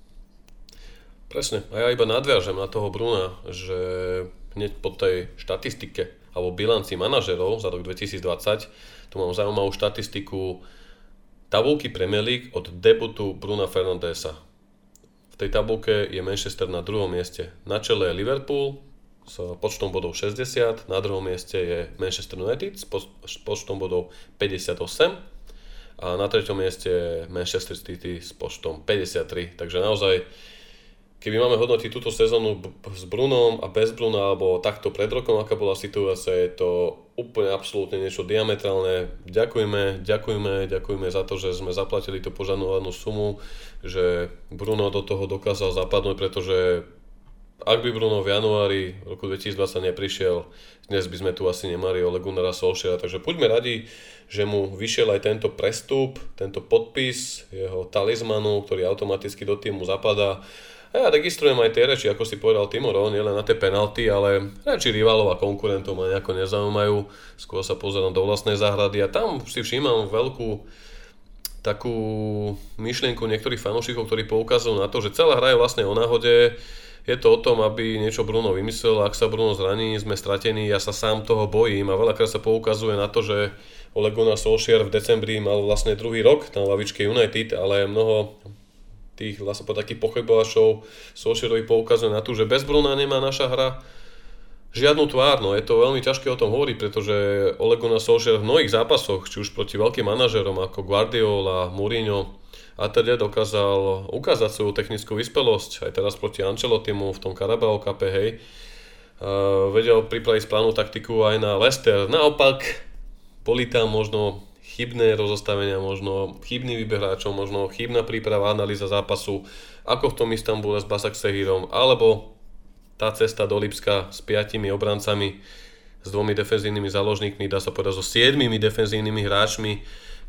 Presne. A ja iba nadviažem na toho Bruna, že hneď po tej štatistike alebo bilanci manažerov za rok 2020 tu mám zaujímavú štatistiku tabulky Premier League od debutu Bruna Fernandesa. tej tabulke je Manchester na druhom mieste. Na čele je Liverpool s počtom bodov 60, na druhom mieste je Manchester United s počtom bodov 58 a na treťom mieste je Manchester City s počtom 53. Takže naozaj keby máme hodnotiť túto sezónu s Brunom a bez Bruna, alebo takto pred rokom, aká bola situácia, je to úplne absolútne niečo diametrálne. Ďakujeme, ďakujeme, ďakujeme za to, že sme zaplatili tú požadovanú sumu, že Bruno do toho dokázal zapadnúť, pretože ak by Bruno v januári roku 2020 neprišiel, dnes by sme tu asi nemali Ole Gunnara Solskjaera, takže poďme radi, že mu vyšiel aj tento prestup, tento podpis jeho talizmanu, ktorý automaticky do týmu zapadá a ja registrujem aj tie reči, ako si povedal Timoro, nielen na tie penalty, ale reči rivalov a konkurentov ma nejako nezaujímajú. Skôr sa pozerám do vlastnej záhrady a tam si všímam veľkú takú myšlienku niektorých fanúšikov, ktorí poukazujú na to, že celá hra je vlastne o náhode, je to o tom, aby niečo Bruno vymyslel, ak sa Bruno zraní, sme stratení, ja sa sám toho bojím a veľakrát sa poukazuje na to, že Ole Gunnar v decembri mal vlastne druhý rok na lavičke United, ale mnoho tých vlastne po takých pochybovačov Solskjaerovi poukazuje na to, že bez Bruna nemá naša hra žiadnu tvár. No je to veľmi ťažké o tom hovoriť, pretože Ole Gunnar Solskjaer v mnohých zápasoch, či už proti veľkým manažerom ako Guardiola, Mourinho a teda dokázal ukázať svoju technickú vyspelosť, aj teraz proti Ancelottimu v tom Carabao Cup, hej. Uh, vedel pripraviť správnu taktiku aj na Leicester. Naopak, boli tam možno chybné rozostavenia, možno chybný výber hráčov, možno chybná príprava, analýza zápasu, ako v tom Istambule s Basak Sehírom, alebo tá cesta do Lipska s piatimi obrancami, s dvomi defenzívnymi záložníkmi, dá sa povedať so siedmimi defenzívnymi hráčmi,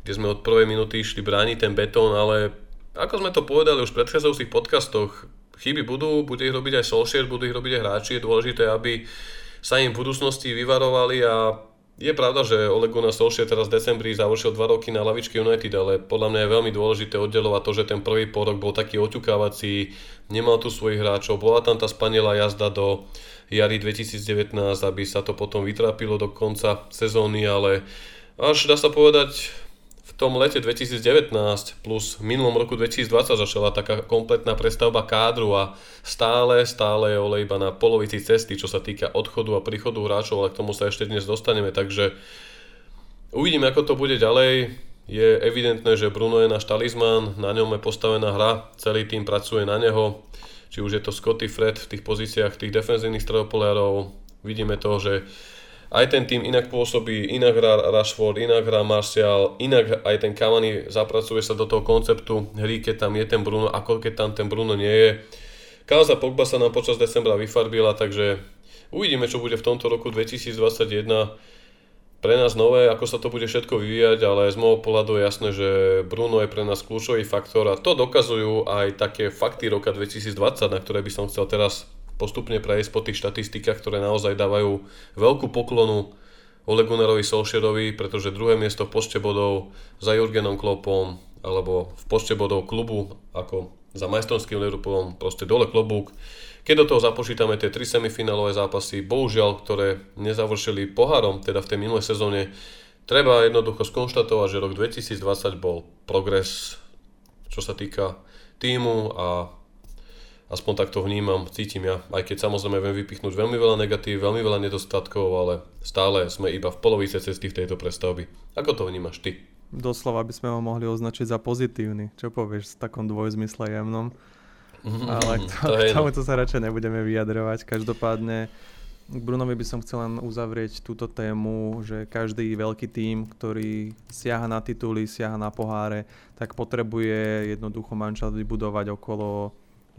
kde sme od prvej minúty išli brániť ten betón, ale ako sme to povedali už v predchádzajúcich podcastoch, chyby budú, bude ich robiť aj Solskjaer, budú ich robiť aj hráči, je dôležité, aby sa im v budúcnosti vyvarovali a je pravda, že Ole Gunnar Solskjaer teraz v decembri završil 2 roky na lavičke United, ale podľa mňa je veľmi dôležité oddelovať to, že ten prvý porok bol taký oťukávací, nemal tu svojich hráčov, bola tam tá spanilá jazda do jary 2019, aby sa to potom vytrápilo do konca sezóny, ale až dá sa povedať tom lete 2019 plus minulom roku 2020 začala taká kompletná prestavba kádru a stále, stále je olej iba na polovici cesty, čo sa týka odchodu a príchodu hráčov, ale k tomu sa ešte dnes dostaneme, takže uvidíme, ako to bude ďalej. Je evidentné, že Bruno je náš talizman, na ňom je postavená hra, celý tým pracuje na neho, či už je to Scotty Fred v tých pozíciách tých defenzívnych stredopoliarov, vidíme to, že aj ten tým inak pôsobí, inak hrá Rashford, inak hrá Martial, inak aj ten Cavani zapracuje sa do toho konceptu hry, keď tam je ten Bruno, ako keď tam ten Bruno nie je. Káza Pogba sa nám počas decembra vyfarbila, takže uvidíme, čo bude v tomto roku 2021 pre nás nové, ako sa to bude všetko vyvíjať, ale z môjho pohľadu je jasné, že Bruno je pre nás kľúčový faktor a to dokazujú aj také fakty roka 2020, na ktoré by som chcel teraz postupne prejsť po tých štatistikách, ktoré naozaj dávajú veľkú poklonu Ole Gunnarovi pretože druhé miesto v počte bodov za Jurgenom Kloppom alebo v počte bodov klubu ako za majstrovským Liverpoolom, proste dole klobúk. Keď do toho započítame tie tri semifinálové zápasy, bohužiaľ, ktoré nezavršili pohárom, teda v tej minulej sezóne, treba jednoducho skonštatovať, že rok 2020 bol progres, čo sa týka týmu a aspoň tak to vnímam, cítim ja, aj keď samozrejme viem vypichnúť veľmi veľa negatív, veľmi veľa nedostatkov, ale stále sme iba v polovice cesty v tejto prestavby. Ako to vnímaš ty? Doslova by sme ho mohli označiť za pozitívny. Čo povieš v takom dvojzmysle jemnom? Mm-hmm, ale k, to, k tomu to sa radšej nebudeme vyjadrovať. Každopádne k Brunovi by som chcel len uzavrieť túto tému, že každý veľký tím, ktorý siaha na tituly, siaha na poháre, tak potrebuje jednoducho manšaft vybudovať okolo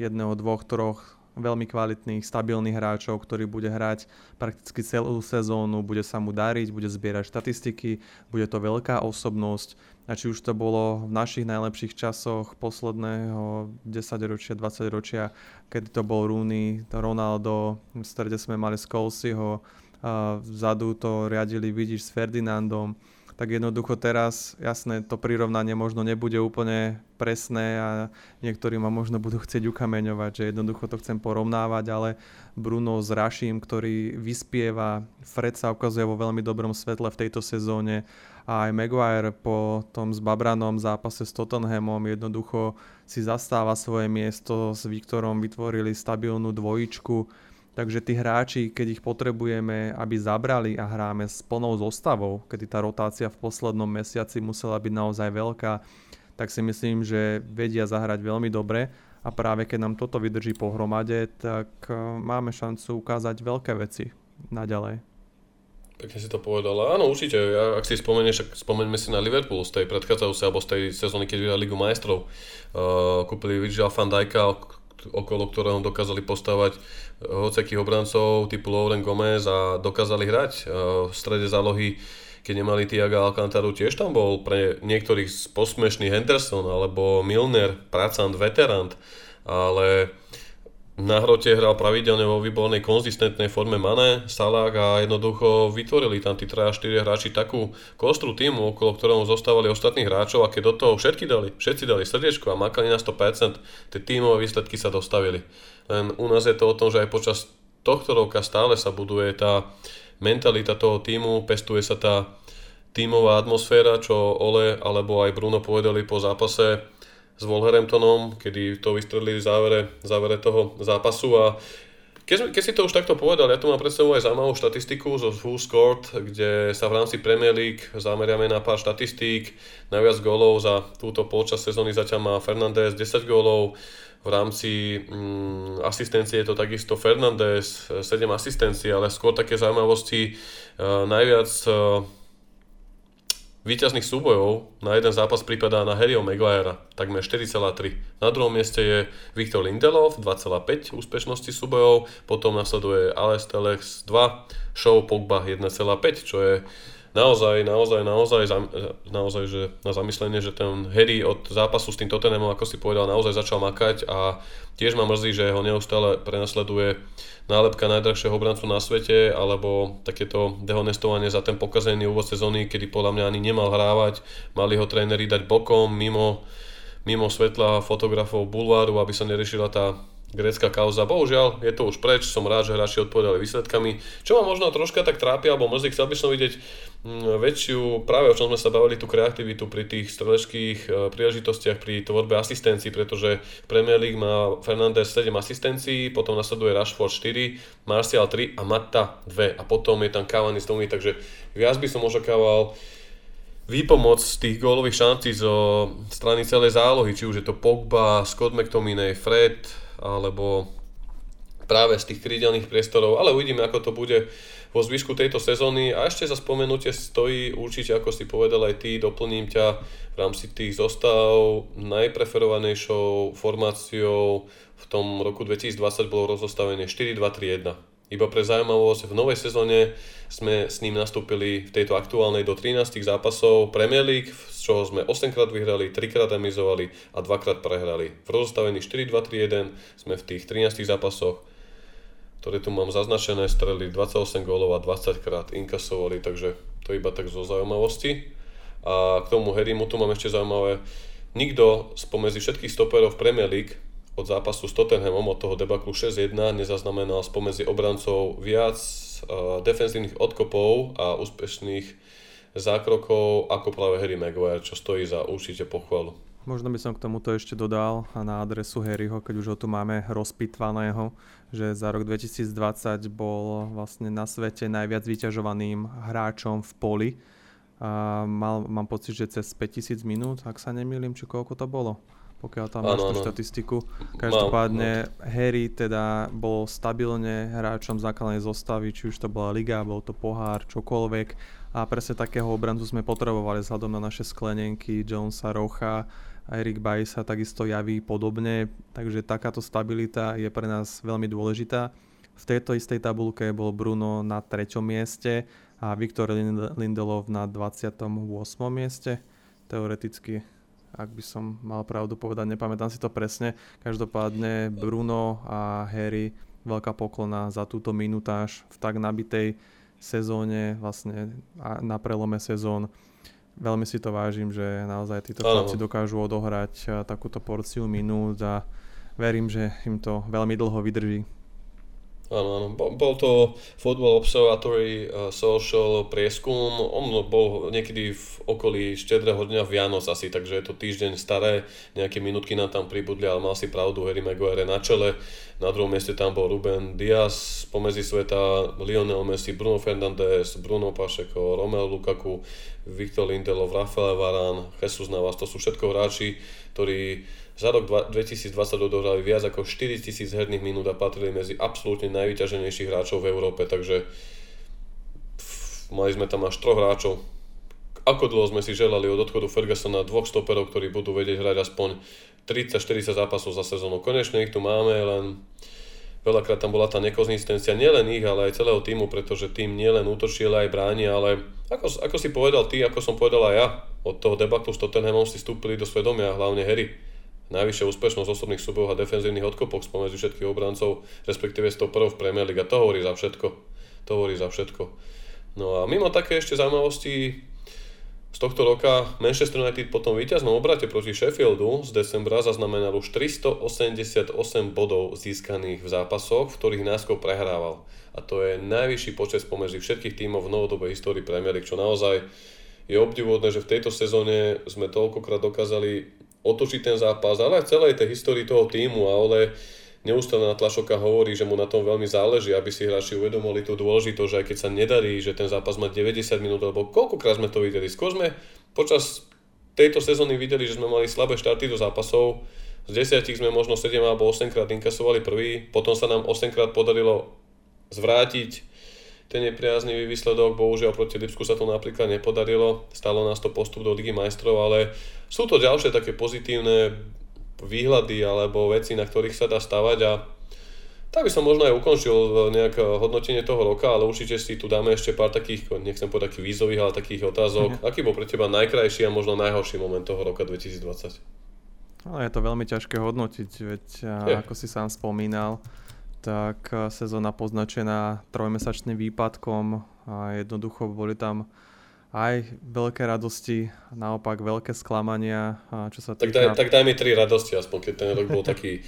jedného, dvoch, troch veľmi kvalitných, stabilných hráčov, ktorý bude hrať prakticky celú sezónu, bude sa mu dariť, bude zbierať štatistiky, bude to veľká osobnosť. A či už to bolo v našich najlepších časoch posledného 10 ročia, 20 ročia, kedy to bol Rooney, Ronaldo, v strede sme mali Skolsiho, vzadu to riadili, vidíš, s Ferdinandom, tak jednoducho teraz, jasné, to prirovnanie možno nebude úplne presné a niektorí ma možno budú chcieť ukameňovať, že jednoducho to chcem porovnávať, ale Bruno s Raším, ktorý vyspieva, Fred sa ukazuje vo veľmi dobrom svetle v tejto sezóne a aj Maguire po tom s Babranom zápase s Tottenhamom jednoducho si zastáva svoje miesto, s Viktorom vytvorili stabilnú dvojičku, Takže tí hráči, keď ich potrebujeme, aby zabrali a hráme s plnou zostavou, kedy tá rotácia v poslednom mesiaci musela byť naozaj veľká, tak si myslím, že vedia zahrať veľmi dobre a práve keď nám toto vydrží pohromade, tak e, máme šancu ukázať veľké veci naďalej. Pekne si to povedal. Áno, určite. Ak si spomenieš, spomeňme si na Liverpool z tej predchádzajúcej alebo z tej sezóny, keď vyhrali Ligu majstrov. Uh, kúpili Virgil van Dijka, okolo ktorého dokázali postavať hocekých obrancov typu Lauren Gomez a dokázali hrať. V strede zálohy, keď nemali Tiaga Alcantaru, tiež tam bol pre niektorých posmešný Henderson alebo Milner, pracant, veterant, ale na hrote hral pravidelne vo výbornej konzistentnej forme Mane, Salah a jednoducho vytvorili tam tí 3 4 hráči takú kostru týmu, okolo ktorého zostávali ostatných hráčov a keď do toho všetky dali, všetci dali srdiečko a makali na 100%, tie tímové výsledky sa dostavili. Len u nás je to o tom, že aj počas tohto roka stále sa buduje tá mentalita toho týmu, pestuje sa tá tímová atmosféra, čo Ole alebo aj Bruno povedali po zápase, s Wolverhamptonom, kedy to vystrelili v závere, v závere toho zápasu a keď, keď si to už takto povedal, ja tu mám pred sebou aj zaujímavú štatistiku zo Who Scored, kde sa v rámci Premier League zameriame na pár štatistík. Najviac gólov za túto polčas sezóny zatiaľ má Fernández 10 gólov, v rámci mm, asistencie je to takisto Fernández 7 asistencií, ale skôr také zaujímavosti. Uh, najviac uh, Výťazných súbojov na jeden zápas prípadá na Harryho Maguirea, takmer 4,3. Na druhom mieste je Viktor Lindelov, 2,5 úspešnosti súbojov, potom nasleduje Alex Telex 2, Show Pogba 1,5, čo je naozaj, naozaj, naozaj, naozaj že na zamyslenie, že ten Harry od zápasu s tým Tottenhamom, ako si povedal, naozaj začal makať a tiež ma mrzí, že ho neustále prenasleduje nálepka najdrahšieho obrancu na svete, alebo takéto dehonestovanie za ten pokazený úvod sezóny, kedy podľa mňa ani nemal hrávať, mali ho tréneri dať bokom, mimo, mimo svetla fotografov bulváru, aby sa neriešila tá grécka kauza. Bohužiaľ, je to už preč, som rád, že hráči odpovedali výsledkami. Čo ma možno troška tak trápi, alebo mrzí, chcel by som vidieť mm, väčšiu, práve o čom sme sa bavili, tú kreativitu pri tých streleckých e, príležitostiach, pri tvorbe asistencií, pretože Premier League má Fernández 7 asistencií, potom nasleduje Rashford 4, Martial 3 a Matta 2 a potom je tam Cavani z takže viac by som očakával výpomoc tých gólových šancí zo strany celej zálohy, či už je to Pogba, Scott McTominay, Fred, alebo práve z tých krídelných priestorov, ale uvidíme, ako to bude vo zvyšku tejto sezóny. A ešte za spomenutie stojí určite, ako si povedal aj ty, doplním ťa v rámci tých zostav najpreferovanejšou formáciou v tom roku 2020 bolo rozostavenie 4-2-3-1 iba pre zaujímavosť, v novej sezóne sme s ním nastúpili v tejto aktuálnej do 13 zápasov Premier League, z čoho sme 8 krát vyhrali, 3 krát remizovali a 2 krát prehrali. V rozostavení 4-2-3-1 sme v tých 13 zápasoch, ktoré tu mám zaznačené, strelili 28 gólov a 20 krát inkasovali, takže to iba tak zo zaujímavosti. A k tomu Harrymu tu mám ešte zaujímavé, nikto spomedzi všetkých stoperov Premier League od zápasu s Tottenhamom, od toho debaklu 6-1, nezaznamenal spomedzi obrancov viac uh, defenzívnych odkopov a úspešných zákrokov ako práve Harry Maguire, čo stojí za určite pochvalu. Možno by som k tomuto ešte dodal a na adresu Harryho, keď už ho tu máme rozpitvaného, že za rok 2020 bol vlastne na svete najviac vyťažovaným hráčom v poli. A mal, mám pocit, že cez 5000 minút, ak sa nemýlim, či koľko to bolo pokiaľ tam máš tú štatistiku. Každopádne mám, Harry teda bol stabilne hráčom základnej zostavy, či už to bola liga, bol to pohár, čokoľvek. A presne takého obrancu sme potrebovali vzhľadom na naše sklenenky, Jonesa Rocha, a Erik Bay sa takisto javí podobne, takže takáto stabilita je pre nás veľmi dôležitá. V tejto istej tabulke bol Bruno na treťom mieste a Viktor Lindelov na 28. mieste. Teoreticky ak by som mal pravdu povedať, nepamätám si to presne. Každopádne Bruno a Harry, veľká poklona za túto minutáž v tak nabitej sezóne, vlastne na prelome sezón. veľmi si to vážim, že naozaj títo chlapci dokážu odohrať takúto porciu minút a verím, že im to veľmi dlho vydrží. Áno, áno. Bol to Football Observatory uh, Social prieskum. On bol niekedy v okolí štedrého dňa Vianoc asi, takže je to týždeň staré. Nejaké minútky nám tam pribudli, ale mal si pravdu, Harry Maguire na čele. Na druhom mieste tam bol Ruben Diaz, pomedzi sveta Lionel Messi, Bruno Fernandes, Bruno Pašeko, Romelu Lukaku, Viktor Lindelov, Rafael Varán, Jesus Navas. To sú všetko hráči, ktorí za rok 2020 odohrali viac ako 4000 herných minút a patrili medzi absolútne najvyťaženejších hráčov v Európe, takže mali sme tam až troch hráčov. Ako dlho sme si želali od odchodu Fergusona dvoch stoperov, ktorí budú vedieť hrať aspoň 30-40 zápasov za sezónu. Konečne ich tu máme, len veľakrát tam bola tá nekonzistencia nielen ich, ale aj celého týmu, pretože tým nielen útočí, ale aj bráni, ale ako, ako si povedal ty, ako som povedal aj ja, od toho debaktu s Tottenhamom si vstúpili do svedomia, hlavne Harry najvyššia úspešnosť osobných súbov a defenzívnych odkopok spomedzi všetkých obrancov, respektíve stoperov v Premier League. A to hovorí za všetko. To hovorí za všetko. No a mimo také ešte zaujímavosti z tohto roka Manchester United potom víťaznom obrate proti Sheffieldu z decembra zaznamenal už 388 bodov získaných v zápasoch, v ktorých náskok prehrával. A to je najvyšší počet spomedzi všetkých tímov v novodobej histórii Premier League, čo naozaj je obdivodné, že v tejto sezóne sme toľkokrát dokázali otočiť ten zápas, ale aj celej tej histórii toho týmu a Ole neustále na tlačovkách hovorí, že mu na tom veľmi záleží, aby si hráči uvedomili tú dôležitosť, že aj keď sa nedarí, že ten zápas má 90 minút, alebo koľkokrát sme to videli. Skôr sme počas tejto sezóny videli, že sme mali slabé štarty do zápasov, z desiatich sme možno 7 alebo 8 krát inkasovali prvý, potom sa nám 8 krát podarilo zvrátiť ten nepriaznivý výsledok, bohužiaľ proti Lipsku sa to napríklad nepodarilo, stalo nás to postup do Ligy majstrov, ale sú to ďalšie také pozitívne výhľady alebo veci, na ktorých sa dá stavať a tak by som možno aj ukončil nejak hodnotenie toho roka, ale určite si tu dáme ešte pár takých, nechcem povedať takých vízových, ale takých otázok. Mm-hmm. Aký bol pre teba najkrajší a možno najhorší moment toho roka 2020? Ale je to veľmi ťažké hodnotiť, veď je. ako si sám spomínal, tak eh, sezóna poznačená trojmesačným výpadkom a jednoducho boli tam aj veľké radosti, naopak veľké sklamania, čo sa týka... Tak daj, tak daj mi tri radosti, aspoň keď ten rok bol taký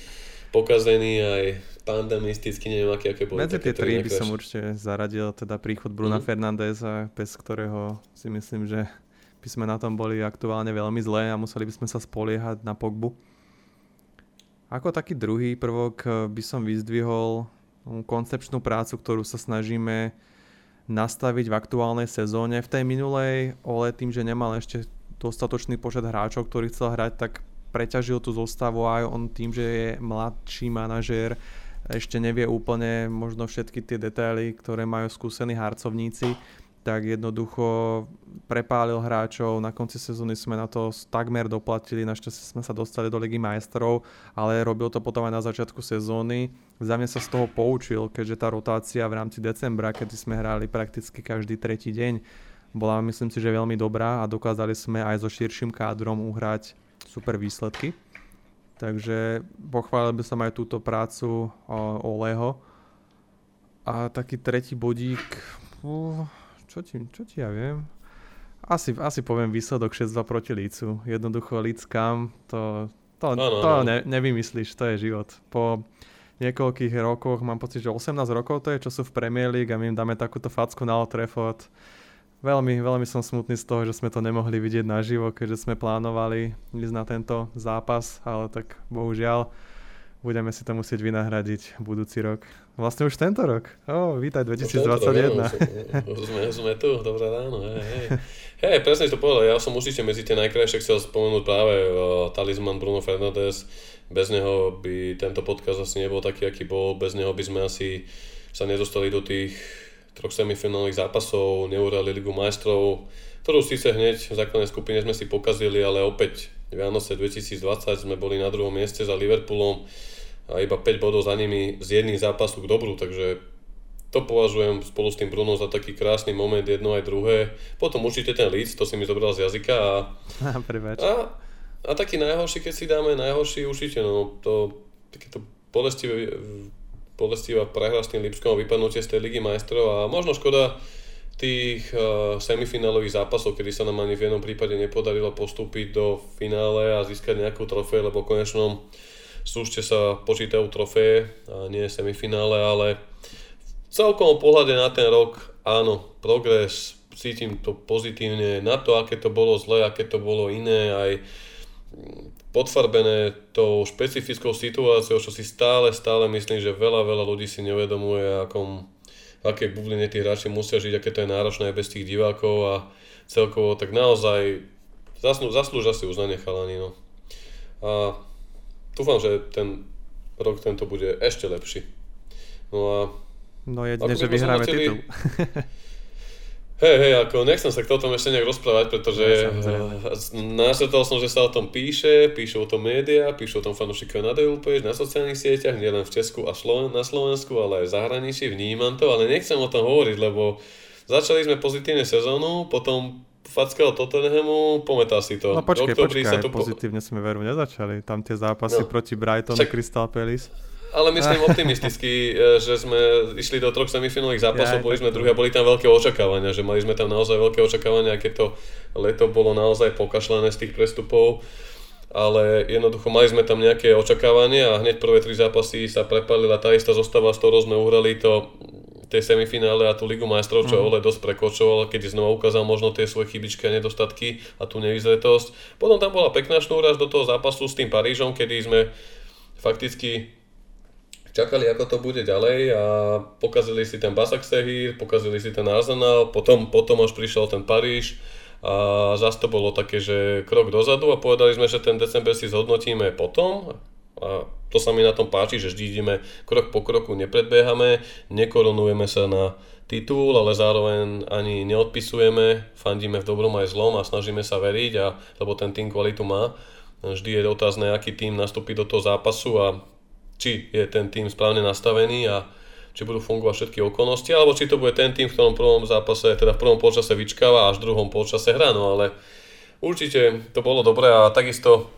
pokazený aj pandemistický, neviem aké, aké boli. Medzi tie tri by som určite zaradil teda príchod Bruna mm-hmm. Fernandeza, bez ktorého si myslím, že by sme na tom boli aktuálne veľmi zlé a museli by sme sa spoliehať na Pogbu. Ako taký druhý prvok eh, by som vyzdvihol koncepčnú prácu, ktorú sa snažíme nastaviť v aktuálnej sezóne. V tej minulej Ole tým, že nemal ešte dostatočný počet hráčov, ktorý chcel hrať, tak preťažil tú zostavu aj on tým, že je mladší manažér, ešte nevie úplne možno všetky tie detaily, ktoré majú skúsení harcovníci tak jednoducho prepálil hráčov, na konci sezóny sme na to takmer doplatili, našťastie sme sa dostali do Ligy majstrov, ale robil to potom aj na začiatku sezóny. Za mňa sa z toho poučil, keďže tá rotácia v rámci decembra, kedy sme hrali prakticky každý tretí deň, bola myslím si, že veľmi dobrá a dokázali sme aj so širším kádrom uhrať super výsledky. Takže pochválil by som aj túto prácu o Leho. A taký tretí bodík, čo ti, čo ti ja viem? Asi, asi poviem výsledok 6-2 proti Lícu. Jednoducho Líckam, to, to, no, no, to no. Ne, nevymyslíš, to je život. Po niekoľkých rokoch, mám pocit, že 18 rokov to je, čo sú v Premier League a my im dáme takúto facku na Old Trafford. Veľmi, veľmi som smutný z toho, že sme to nemohli vidieť naživo, keďže sme plánovali ísť na tento zápas, ale tak bohužiaľ budeme si to musieť vynahradiť budúci rok. Vlastne už tento rok. Ó, oh, vítaj 2021. No, sme, sme tu, dobré ráno. Hej, hej. hej, presne to povedal, ja som určite medzi tie najkrajšie chcel spomenúť práve uh, talizman Bruno Fernandes. Bez neho by tento podcast asi nebol taký, aký bol. Bez neho by sme asi sa nedostali do tých troch semifinálnych zápasov, neurali Ligu majstrov, ktorú síce hneď v základnej skupine sme si pokazili, ale opäť Vianoce 2020 sme boli na druhom mieste za Liverpoolom a iba 5 bodov za nimi z jedných zápasu k dobru, takže to považujem spolu s tým Brunom za taký krásny moment, jedno aj druhé. Potom určite ten Leeds, to si mi zobral z jazyka a, a, a taký najhorší, keď si dáme najhorší určite, no to takéto bolestivé, bolestivá prehra s tým Lipskom a vypadnutie z tej ligy majstrov a možno škoda tých uh, semifinálových zápasov, kedy sa nám ani v jednom prípade nepodarilo postúpiť do finále a získať nejakú trofej, lebo v konečnom súšte sa počítajú trofeje a nie semifinále, ale v celkom pohľade na ten rok áno, progres, cítim to pozitívne na to, aké to bolo zlé, aké to bolo iné, aj podfarbené tou špecifickou situáciou, čo si stále, stále myslím, že veľa, veľa ľudí si neuvedomuje, akom, aké bubline tí hráči musia žiť, aké to je náročné bez tých divákov a celkovo, tak naozaj zaslú, zaslúžia si uznanie chalani. No. A dúfam, že ten rok tento bude ešte lepší. No a No jedine, že vyhráme titul. Hej, hej, ako nechcem sa k tomu ešte nejak rozprávať, pretože no, som, že sa o tom píše, píšu o tom médiá, píšu o tom fanúšikovia na Page, na sociálnych sieťach, nielen v Česku a Sloven- na Slovensku, ale aj v zahraničí, vnímam to, ale nechcem o tom hovoriť, lebo začali sme pozitívne sezónu, potom fackal Tottenhamu, pometá si to. No počkej, počkej, sa pozitívne sme veru nezačali. Tam tie zápasy no. proti Brighton Však... Crystal Palace ale myslím optimisticky, e, že sme išli do troch semifinálových zápasov, ja, boli sme druhý a boli tam veľké očakávania, že mali sme tam naozaj veľké očakávania, keď to leto bolo naozaj pokašľané z tých prestupov ale jednoducho mali sme tam nejaké očakávania a hneď prvé tri zápasy sa prepalila tá istá zostava, z toho sme uhrali to tej semifinále a tú Ligu majstrov, čo mm. Ole dosť prekočoval, keď znova ukázal možno tie svoje chybičky a nedostatky a tú nevyzretosť. Potom tam bola pekná šnúra do toho zápasu s tým Parížom, kedy sme fakticky čakali, ako to bude ďalej a pokazili si ten Basak Sehir, pokazili si ten Arsenal, potom, potom až prišiel ten Paríž a zase to bolo také, že krok dozadu a povedali sme, že ten december si zhodnotíme potom a to sa mi na tom páči, že vždy ideme krok po kroku, nepredbiehame, nekorunujeme sa na titul, ale zároveň ani neodpisujeme, fandíme v dobrom aj zlom a snažíme sa veriť, a, lebo ten tým kvalitu má. Vždy je otázne, aký tým nastúpi do toho zápasu a či je ten tým správne nastavený a či budú fungovať všetky okolnosti, alebo či to bude ten tým, v ktorom prvom zápase, teda v prvom polčase vyčkáva a až v druhom polčase hrá, no ale určite to bolo dobré a takisto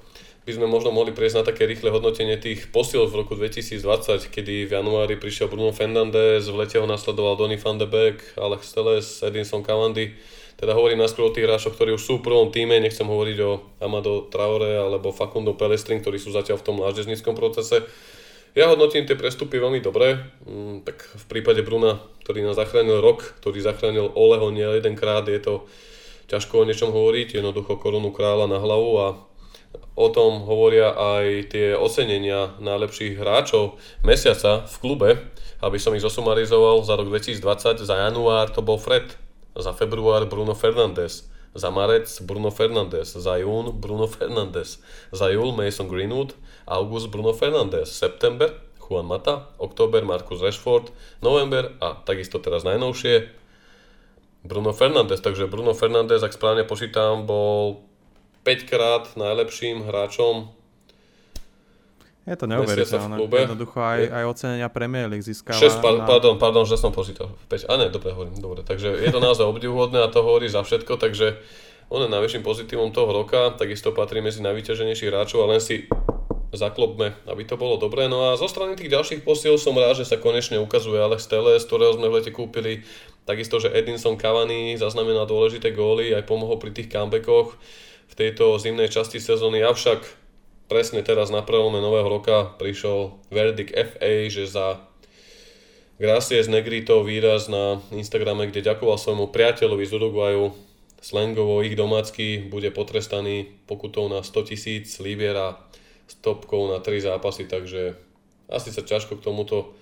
by sme možno mohli prejsť na také rýchle hodnotenie tých posiel v roku 2020, kedy v januári prišiel Bruno Fernandes, v lete ho nasledoval Donny van de Beek, Alex Teles, Edinson Cavandi. Teda hovorím najskôr o tých hráčoch, ktorí už sú v prvom týme, nechcem hovoriť o Amado Traore alebo Facundo Pelestrin, ktorí sú zatiaľ v tom mládežníckom procese. Ja hodnotím tie prestupy veľmi dobre, mm, tak v prípade Bruna, ktorý nás zachránil rok, ktorý zachránil Oleho nie jedenkrát, je to ťažko o niečom hovoriť, jednoducho korunu kráľa na hlavu a o tom hovoria aj tie ocenenia najlepších hráčov mesiaca v klube. Aby som ich zosumarizoval, za rok 2020, za január to bol Fred, za február Bruno Fernandes, za marec Bruno Fernandes, za jún Bruno Fernandes, za júl Mason Greenwood, august Bruno Fernandes, september Juan Mata, október Marcus Rashford, november a takisto teraz najnovšie Bruno Fernandes. Takže Bruno Fernandes, ak správne počítam, bol 5 krát najlepším hráčom je to neuveriteľné. Jednoducho aj, aj ocenenia Premier League získava. 6, pa, na... pardon, pardon, že som počítal. 5, a ne, dobre hovorím, dobre. Takže je to naozaj obdivuhodné a to hovorí za všetko, takže on je najväčším pozitívom toho roka, takisto patrí medzi najvyťaženejších hráčov a len si zaklopme, aby to bolo dobré. No a zo strany tých ďalších posiel som rád, že sa konečne ukazuje Alex Teles, ktorého sme v lete kúpili. Takisto, že Edinson Cavani zaznamenal dôležité góly, aj pomohol pri tých comebackoch v tejto zimnej časti sezóny. Avšak presne teraz na prelome nového roka prišiel verdict FA, že za Gracias Negrito výraz na Instagrame, kde ďakoval svojmu priateľovi z Uruguaju, slangovo ich domácky, bude potrestaný pokutou na 100 tisíc libier a stopkou na 3 zápasy, takže asi sa ťažko k tomuto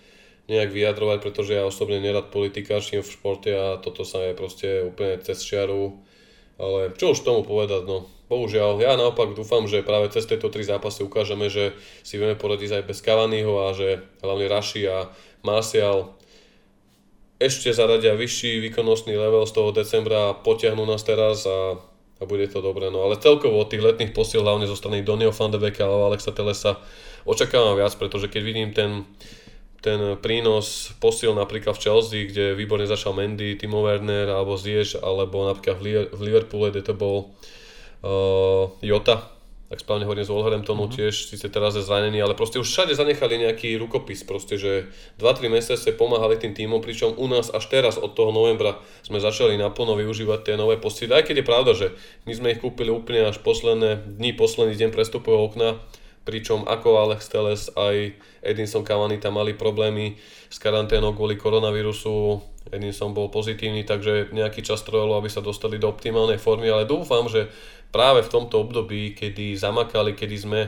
nejak vyjadrovať, pretože ja osobne nerad politikáčim v športe a toto sa je proste úplne cez čiaru. Ale čo už tomu povedať, no bohužiaľ, ja naopak dúfam, že práve cez tieto tri zápasy ukážeme, že si vieme poradiť aj bez Cavaniho a že hlavne Raši a Martial ešte zaradia vyšší výkonnostný level z toho decembra a potiahnu nás teraz a, a bude to dobré. No ale celkovo od tých letných posiel, hlavne zo strany Donio van alebo Alexa Telesa, očakávam viac, pretože keď vidím ten, ten prínos posiel napríklad v Chelsea, kde výborne začal Mendy, Timo Werner alebo Ziyech, alebo napríklad v Liverpoole, kde to bol uh, Jota, ak správne hovorím z Wolverhamptonu mm-hmm. tiež, síce teraz je zranený, ale proste už všade zanechali nejaký rukopis, proste, že 2-3 mesiace pomáhali tým týmom, pričom u nás až teraz od toho novembra sme začali naplno využívať tie nové posty. Aj keď je pravda, že my sme ich kúpili úplne až posledné dni, posledný deň prestupového okna, pričom ako Alex Teles aj Edinson Cavani tam mali problémy s karanténou kvôli koronavírusu, Edinson bol pozitívny, takže nejaký čas trvalo, aby sa dostali do optimálnej formy, ale dúfam, že práve v tomto období, kedy zamakali, kedy sme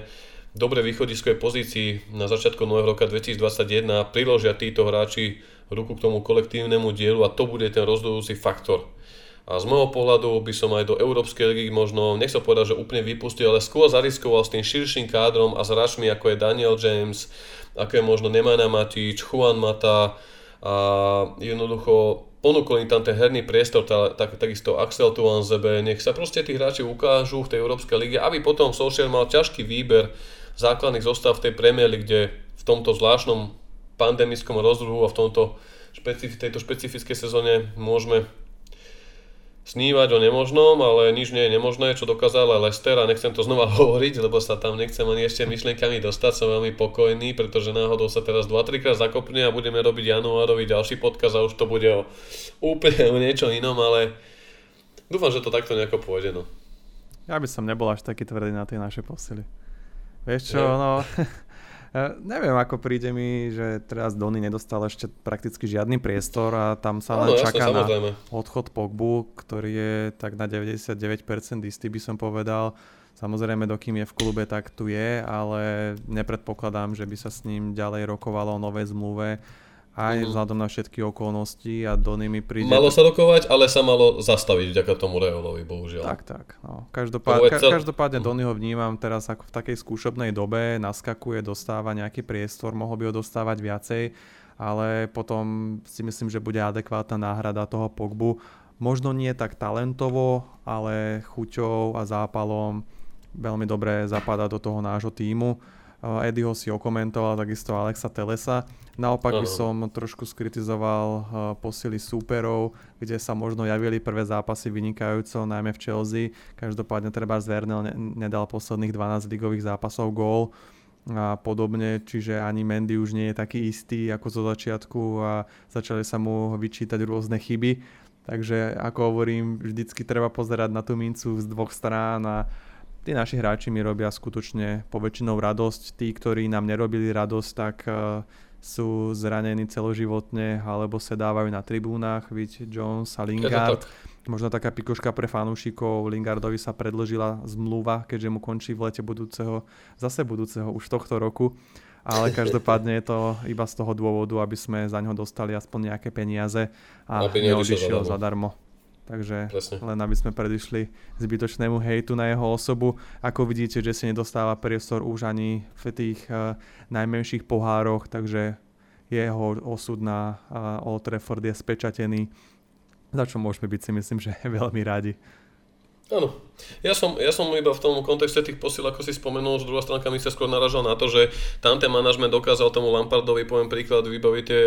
v dobre východiskovej pozícii na začiatku nového roka 2021 priložia títo hráči ruku k tomu kolektívnemu dielu a to bude ten rozhodujúci faktor. A z môjho pohľadu by som aj do Európskej ligy možno, nechcem povedať, že úplne vypustil, ale skôr zariskoval s tým širším kádrom a s hráčmi ako je Daniel James, ako je možno Nemanja Matič, Juan Mata a jednoducho ponúkol im tam ten herný priestor, tá, tak, takisto Axel Tuanzebe, nech sa proste tí hráči ukážu v tej Európskej lige, aby potom Solskjaer mal ťažký výber základných zostav v tej Premier kde v tomto zvláštnom pandemickom rozruhu a v tomto špecif- tejto špecifickej sezóne môžeme snívať o nemožnom, ale nič nie je nemožné, čo dokázal aj Lester a nechcem to znova hovoriť, lebo sa tam nechcem ani ešte myšlienkami dostať, som veľmi pokojný, pretože náhodou sa teraz 2-3 krát zakopne a budeme robiť januárový ďalší podkaz a už to bude o úplne o niečo inom, ale dúfam, že to takto nejako pôjde. No. Ja by som nebol až taký tvrdý na tie naše posily. Vieš čo, no, neviem, ako príde mi, že teraz Donny nedostal ešte prakticky žiadny priestor a tam sa len čaká na odchod Pogbu, ktorý je tak na 99% istý, by som povedal. Samozrejme, dokým je v klube, tak tu je, ale nepredpokladám, že by sa s ním ďalej rokovalo o novej zmluve aj mm. vzhľadom na všetky okolnosti a Donny mi príde... Malo sa rokovať, ale sa malo zastaviť vďaka tomu Reolovi, bohužiaľ. Tak, tak. No. Každopád, ka, každopádne mm. Donnyho vnímam teraz ako v takej skúšobnej dobe, naskakuje, dostáva nejaký priestor, mohol by ho dostávať viacej, ale potom si myslím, že bude adekvátna náhrada toho Pogbu. Možno nie tak talentovo, ale chuťou a zápalom veľmi dobre zapadá do toho nášho týmu Eddieho si okomentoval, takisto Alexa Telesa. Naopak by som trošku skritizoval posily súperov, kde sa možno javili prvé zápasy vynikajúco, najmä v Chelsea. Každopádne treba Zvernel nedal posledných 12 ligových zápasov gól a podobne, čiže ani Mendy už nie je taký istý ako zo začiatku a začali sa mu vyčítať rôzne chyby. Takže ako hovorím, vždycky treba pozerať na tú mincu z dvoch strán a tí naši hráči mi robia skutočne poväčšinou radosť. Tí, ktorí nám nerobili radosť, tak uh, sú zranení celoživotne alebo sa dávajú na tribúnach, viď Jones a Lingard. Možno taká pikoška pre fanúšikov, Lingardovi sa predložila zmluva, keďže mu končí v lete budúceho, zase budúceho už tohto roku. Ale každopádne je to iba z toho dôvodu, aby sme za ňo dostali aspoň nejaké peniaze a neodišiel zadarmo. Takže Presne. len aby sme predišli zbytočnému hejtu na jeho osobu. Ako vidíte, že si nedostáva priestor už ani v tých uh, najmenších pohároch, takže jeho osud na uh, Old Trafford je spečatený, za čo môžeme byť si myslím, že veľmi radi. Áno. Ja som, ja som iba v tom kontexte tých posil, ako si spomenul, že druhá stránka mi sa skôr naražal na to, že tam ten manažment dokázal tomu Lampardovi, poviem príklad, vybaviť tie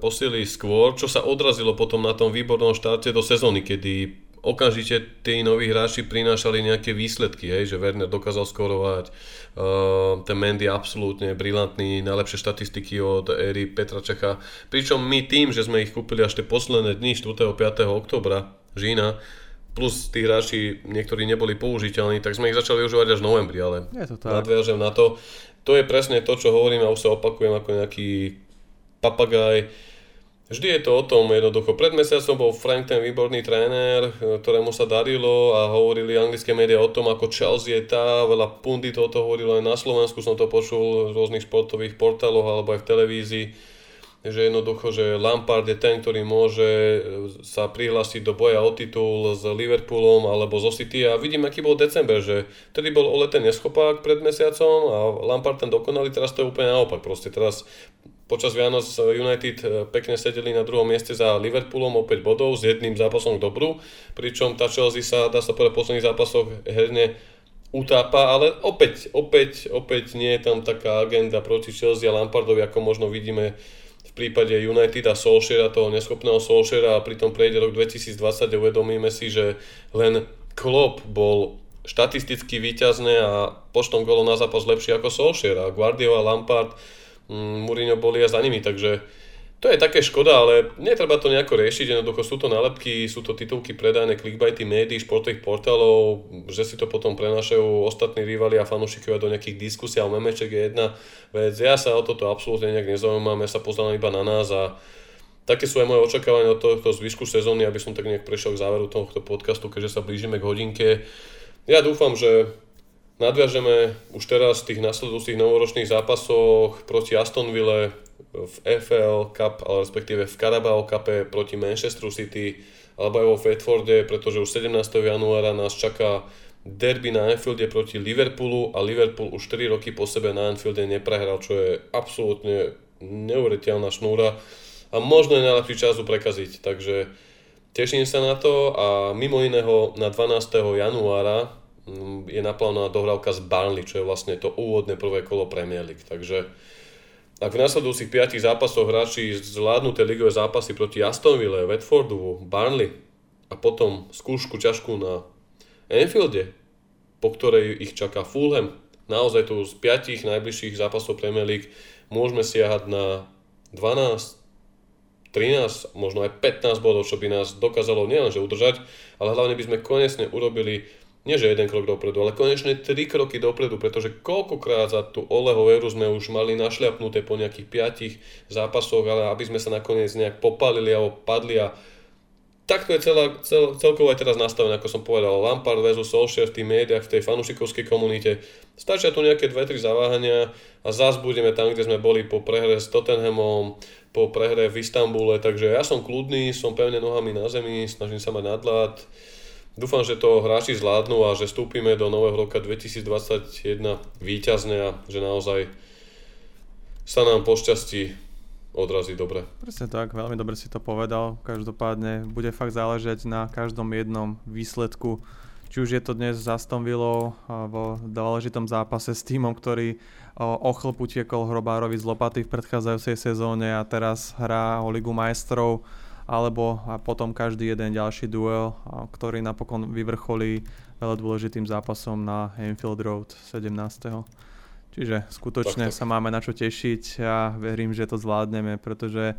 posily skôr, čo sa odrazilo potom na tom výbornom štarte do sezóny, kedy okamžite tí noví hráči prinášali nejaké výsledky, hej, že Werner dokázal skorovať, uh, ten Mendy absolútne brilantný, najlepšie štatistiky od éry Petra Čecha. Pričom my tým, že sme ich kúpili až tie posledné dni 4. 5. oktobra, Žína, plus tí hráči niektorí neboli použiteľní, tak sme ich začali využívať až v novembri, ale nadviažem na to. To je presne to, čo hovorím a už sa opakujem ako nejaký papagaj. Vždy je to o tom jednoducho. Pred mesiacom bol Frank ten výborný tréner, ktorému sa darilo a hovorili anglické médiá o tom, ako Chelsea je tá, veľa punditov to hovorilo aj na Slovensku, som to počul v rôznych športových portáloch alebo aj v televízii že jednoducho, že Lampard je ten, ktorý môže e, sa prihlásiť do boja o titul s Liverpoolom alebo zo City a vidím, aký bol december, že tedy bol Ole ten neschopák pred mesiacom a Lampard ten dokonalý, teraz to je úplne naopak. Proste teraz počas Vianoc United e, pekne sedeli na druhom mieste za Liverpoolom o 5 bodov s jedným zápasom k dobru, pričom tá Chelsea sa, dá sa povedať, v posledných zápasoch herne utápa, ale opäť, opäť, opäť nie je tam taká agenda proti Chelsea a Lampardovi, ako možno vidíme prípade United a Solskjaera, toho neschopného Solskjaera a pritom prejde rok 2020 a uvedomíme si, že len Klopp bol štatisticky výťazné a počtom golov na zápas lepšie ako Solskjaer a Guardiola, Lampard, mm, Mourinho boli a za nimi, takže to je také škoda, ale netreba to nejako riešiť, jednoducho sú to nálepky, sú to titulky predajné, clickbaity médií, športových portálov, že si to potom prenášajú ostatní rivali a fanúšikovia do nejakých diskusí, ale memeček je jedna vec. Ja sa o toto absolútne nejak nezaujímam, ja sa pozerám iba na nás a také sú aj moje očakávania od tohto zvyšku sezóny, aby som tak nejak prešiel k záveru tohto podcastu, keďže sa blížime k hodinke. Ja dúfam, že nadviažeme už teraz v tých nasledujúcich novoročných zápasoch proti Astonville, v FL Cup, ale respektíve v Carabao Cup proti Manchester City alebo aj vo Fedforde, pretože už 17. januára nás čaká derby na Anfielde proti Liverpoolu a Liverpool už 4 roky po sebe na Anfielde neprehral, čo je absolútne neuveriteľná šnúra a možno je najlepší čas prekaziť, takže teším sa na to a mimo iného na 12. januára mm, je naplánovaná dohrávka z Burnley, čo je vlastne to úvodné prvé kolo Premier League, takže ak v nasledujúcich 5 zápasoch hráči zvládnu tie ligové zápasy proti Astonville, Watfordu, Burnley a potom skúšku ťažkú na Anfielde, po ktorej ich čaká Fulham, naozaj tu z 5 najbližších zápasov Premier League môžeme siahať na 12, 13, možno aj 15 bodov, čo by nás dokázalo nielenže udržať, ale hlavne by sme konečne urobili nie že jeden krok dopredu, ale konečne tri kroky dopredu, pretože koľkokrát za tú Oleho éru sme už mali našľapnuté po nejakých piatich zápasoch, ale aby sme sa nakoniec nejak popalili alebo padli a takto je celá, cel, celkovo aj teraz nastavené, ako som povedal, Lampard versus Solskjaer v tých médiách, v tej fanúšikovskej komunite. Stačia tu nejaké dve, tri zaváhania a zás budeme tam, kde sme boli po prehre s Tottenhamom, po prehre v Istambule, takže ja som kľudný, som pevne nohami na zemi, snažím sa mať nadlad, Dúfam, že to hráči zvládnu a že vstúpime do nového roka 2021 výťazne a že naozaj sa nám pošťastí odrazí dobre. Presne tak, veľmi dobre si to povedal. Každopádne bude fakt záležať na každom jednom výsledku. Či už je to dnes s Aston Villou vo dôležitom zápase s týmom, ktorý o chlp utiekol Hrobárovi z lopaty v predchádzajúcej sezóne a teraz hrá o Ligu majstrov alebo a potom každý jeden ďalší duel, ktorý napokon vyvrcholí veľa dôležitým zápasom na Anfield Road 17. Čiže skutočne tak, tak. sa máme na čo tešiť a verím, že to zvládneme, pretože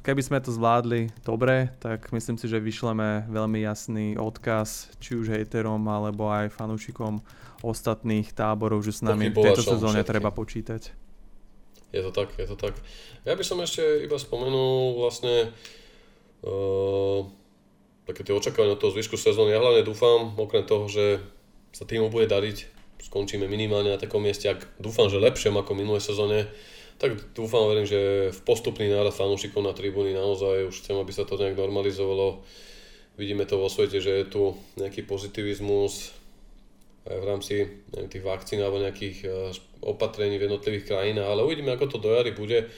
keby sme to zvládli dobre, tak myslím si, že vyšleme veľmi jasný odkaz či už hejterom alebo aj fanúšikom ostatných táborov, že s nami v tejto sezóne treba počítať. Je to tak, je to tak. Ja by som ešte iba spomenul vlastne také tie očakávania toho zvyšku sezóny. Ja hlavne dúfam, okrem toho, že sa týmu bude dariť, skončíme minimálne na takom mieste, ak dúfam, že lepšie ako minulé sezóne, tak dúfam, verím, že v postupný nárad fanúšikov na tribúny naozaj už chcem, aby sa to nejak normalizovalo. Vidíme to vo svete, že je tu nejaký pozitivizmus aj v rámci neviem, tých vakcín alebo nejakých eh, opatrení v jednotlivých krajinách, ale uvidíme, ako to do jary bude.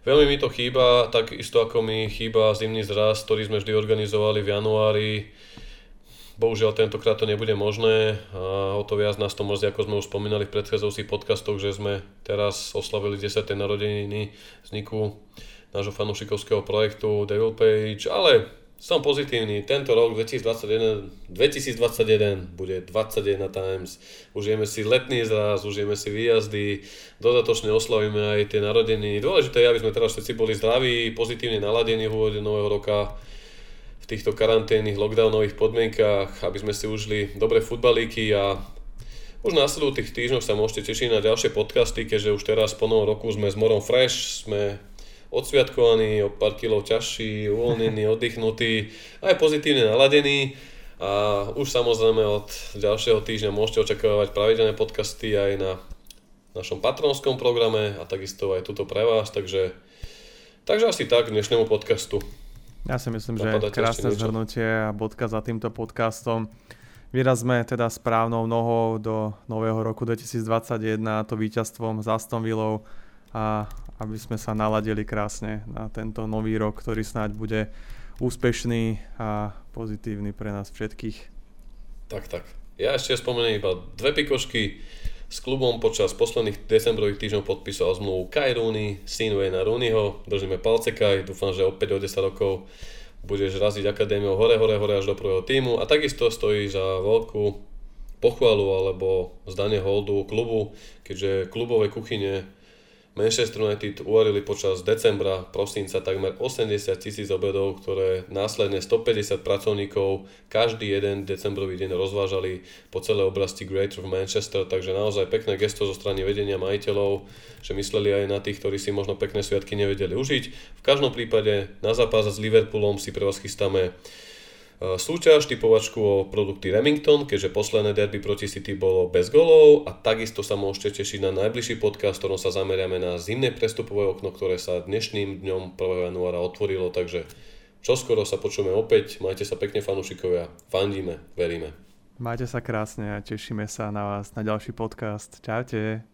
Veľmi mi to chýba, takisto ako mi chýba zimný zraz, ktorý sme vždy organizovali v januári. Bohužiaľ tentokrát to nebude možné a o to viac nás to mrzí, ako sme už spomínali v predchádzajúcich podcastoch, že sme teraz oslavili 10. narodeniny vzniku nášho fanúšikovského projektu Devil Page, ale som pozitívny. Tento rok 2021, 2021 bude 21 times. Užijeme si letný zraz, užijeme si výjazdy, dodatočne oslavíme aj tie narodeniny. Dôležité je, aby sme teraz všetci boli zdraví, pozitívne naladení v úvode nového roka v týchto karanténnych, lockdownových podmienkach, aby sme si užili dobré futbalíky a už na tých týždňoch sa môžete tešiť na ďalšie podcasty, keďže už teraz po novom roku sme s Morom Fresh, sme odsviatkovaný, o pár kilov ťažší, uvoľnený, oddychnutý, aj pozitívne naladený. A už samozrejme od ďalšieho týždňa môžete očakávať pravidelné podcasty aj na našom patronskom programe a takisto aj tuto pre vás, takže, takže asi tak k dnešnému podcastu. Ja si myslím, Napadáte že krásne zhrnutie a bodka za týmto podcastom. Vyrazme teda správnou nohou do nového roku 2021 to víťazstvom za Aston Villou a aby sme sa naladili krásne na tento nový rok, ktorý snáď bude úspešný a pozitívny pre nás všetkých. Tak, tak. Ja ešte spomeniem iba dve pikošky. S klubom počas posledných decembrových týždňov podpísal zmluvu Kai Rooney, syn Wayna Rooneyho. Držíme palce Kai, dúfam, že opäť o 10 rokov budeš raziť akadémiou hore, hore, hore až do prvého týmu. A takisto stojí za veľkú pochvalu alebo zdanie holdu klubu, keďže klubové kuchyne Manchester United uvarili počas decembra, prosinca takmer 80 tisíc obedov, ktoré následne 150 pracovníkov každý jeden decembrový deň rozvážali po celej oblasti Greater Manchester, takže naozaj pekné gesto zo strany vedenia majiteľov, že mysleli aj na tých, ktorí si možno pekné sviatky nevedeli užiť. V každom prípade na zápas s Liverpoolom si pre vás chystáme súťaž, typovačku o produkty Remington, keďže posledné derby proti City bolo bez golov a takisto sa môžete tešiť na najbližší podcast, v ktorom sa zameriame na zimné prestupové okno, ktoré sa dnešným dňom 1. januára otvorilo, takže čoskoro sa počujeme opäť, majte sa pekne fanúšikovia, fandíme, veríme. Majte sa krásne a tešíme sa na vás na ďalší podcast. Čaute.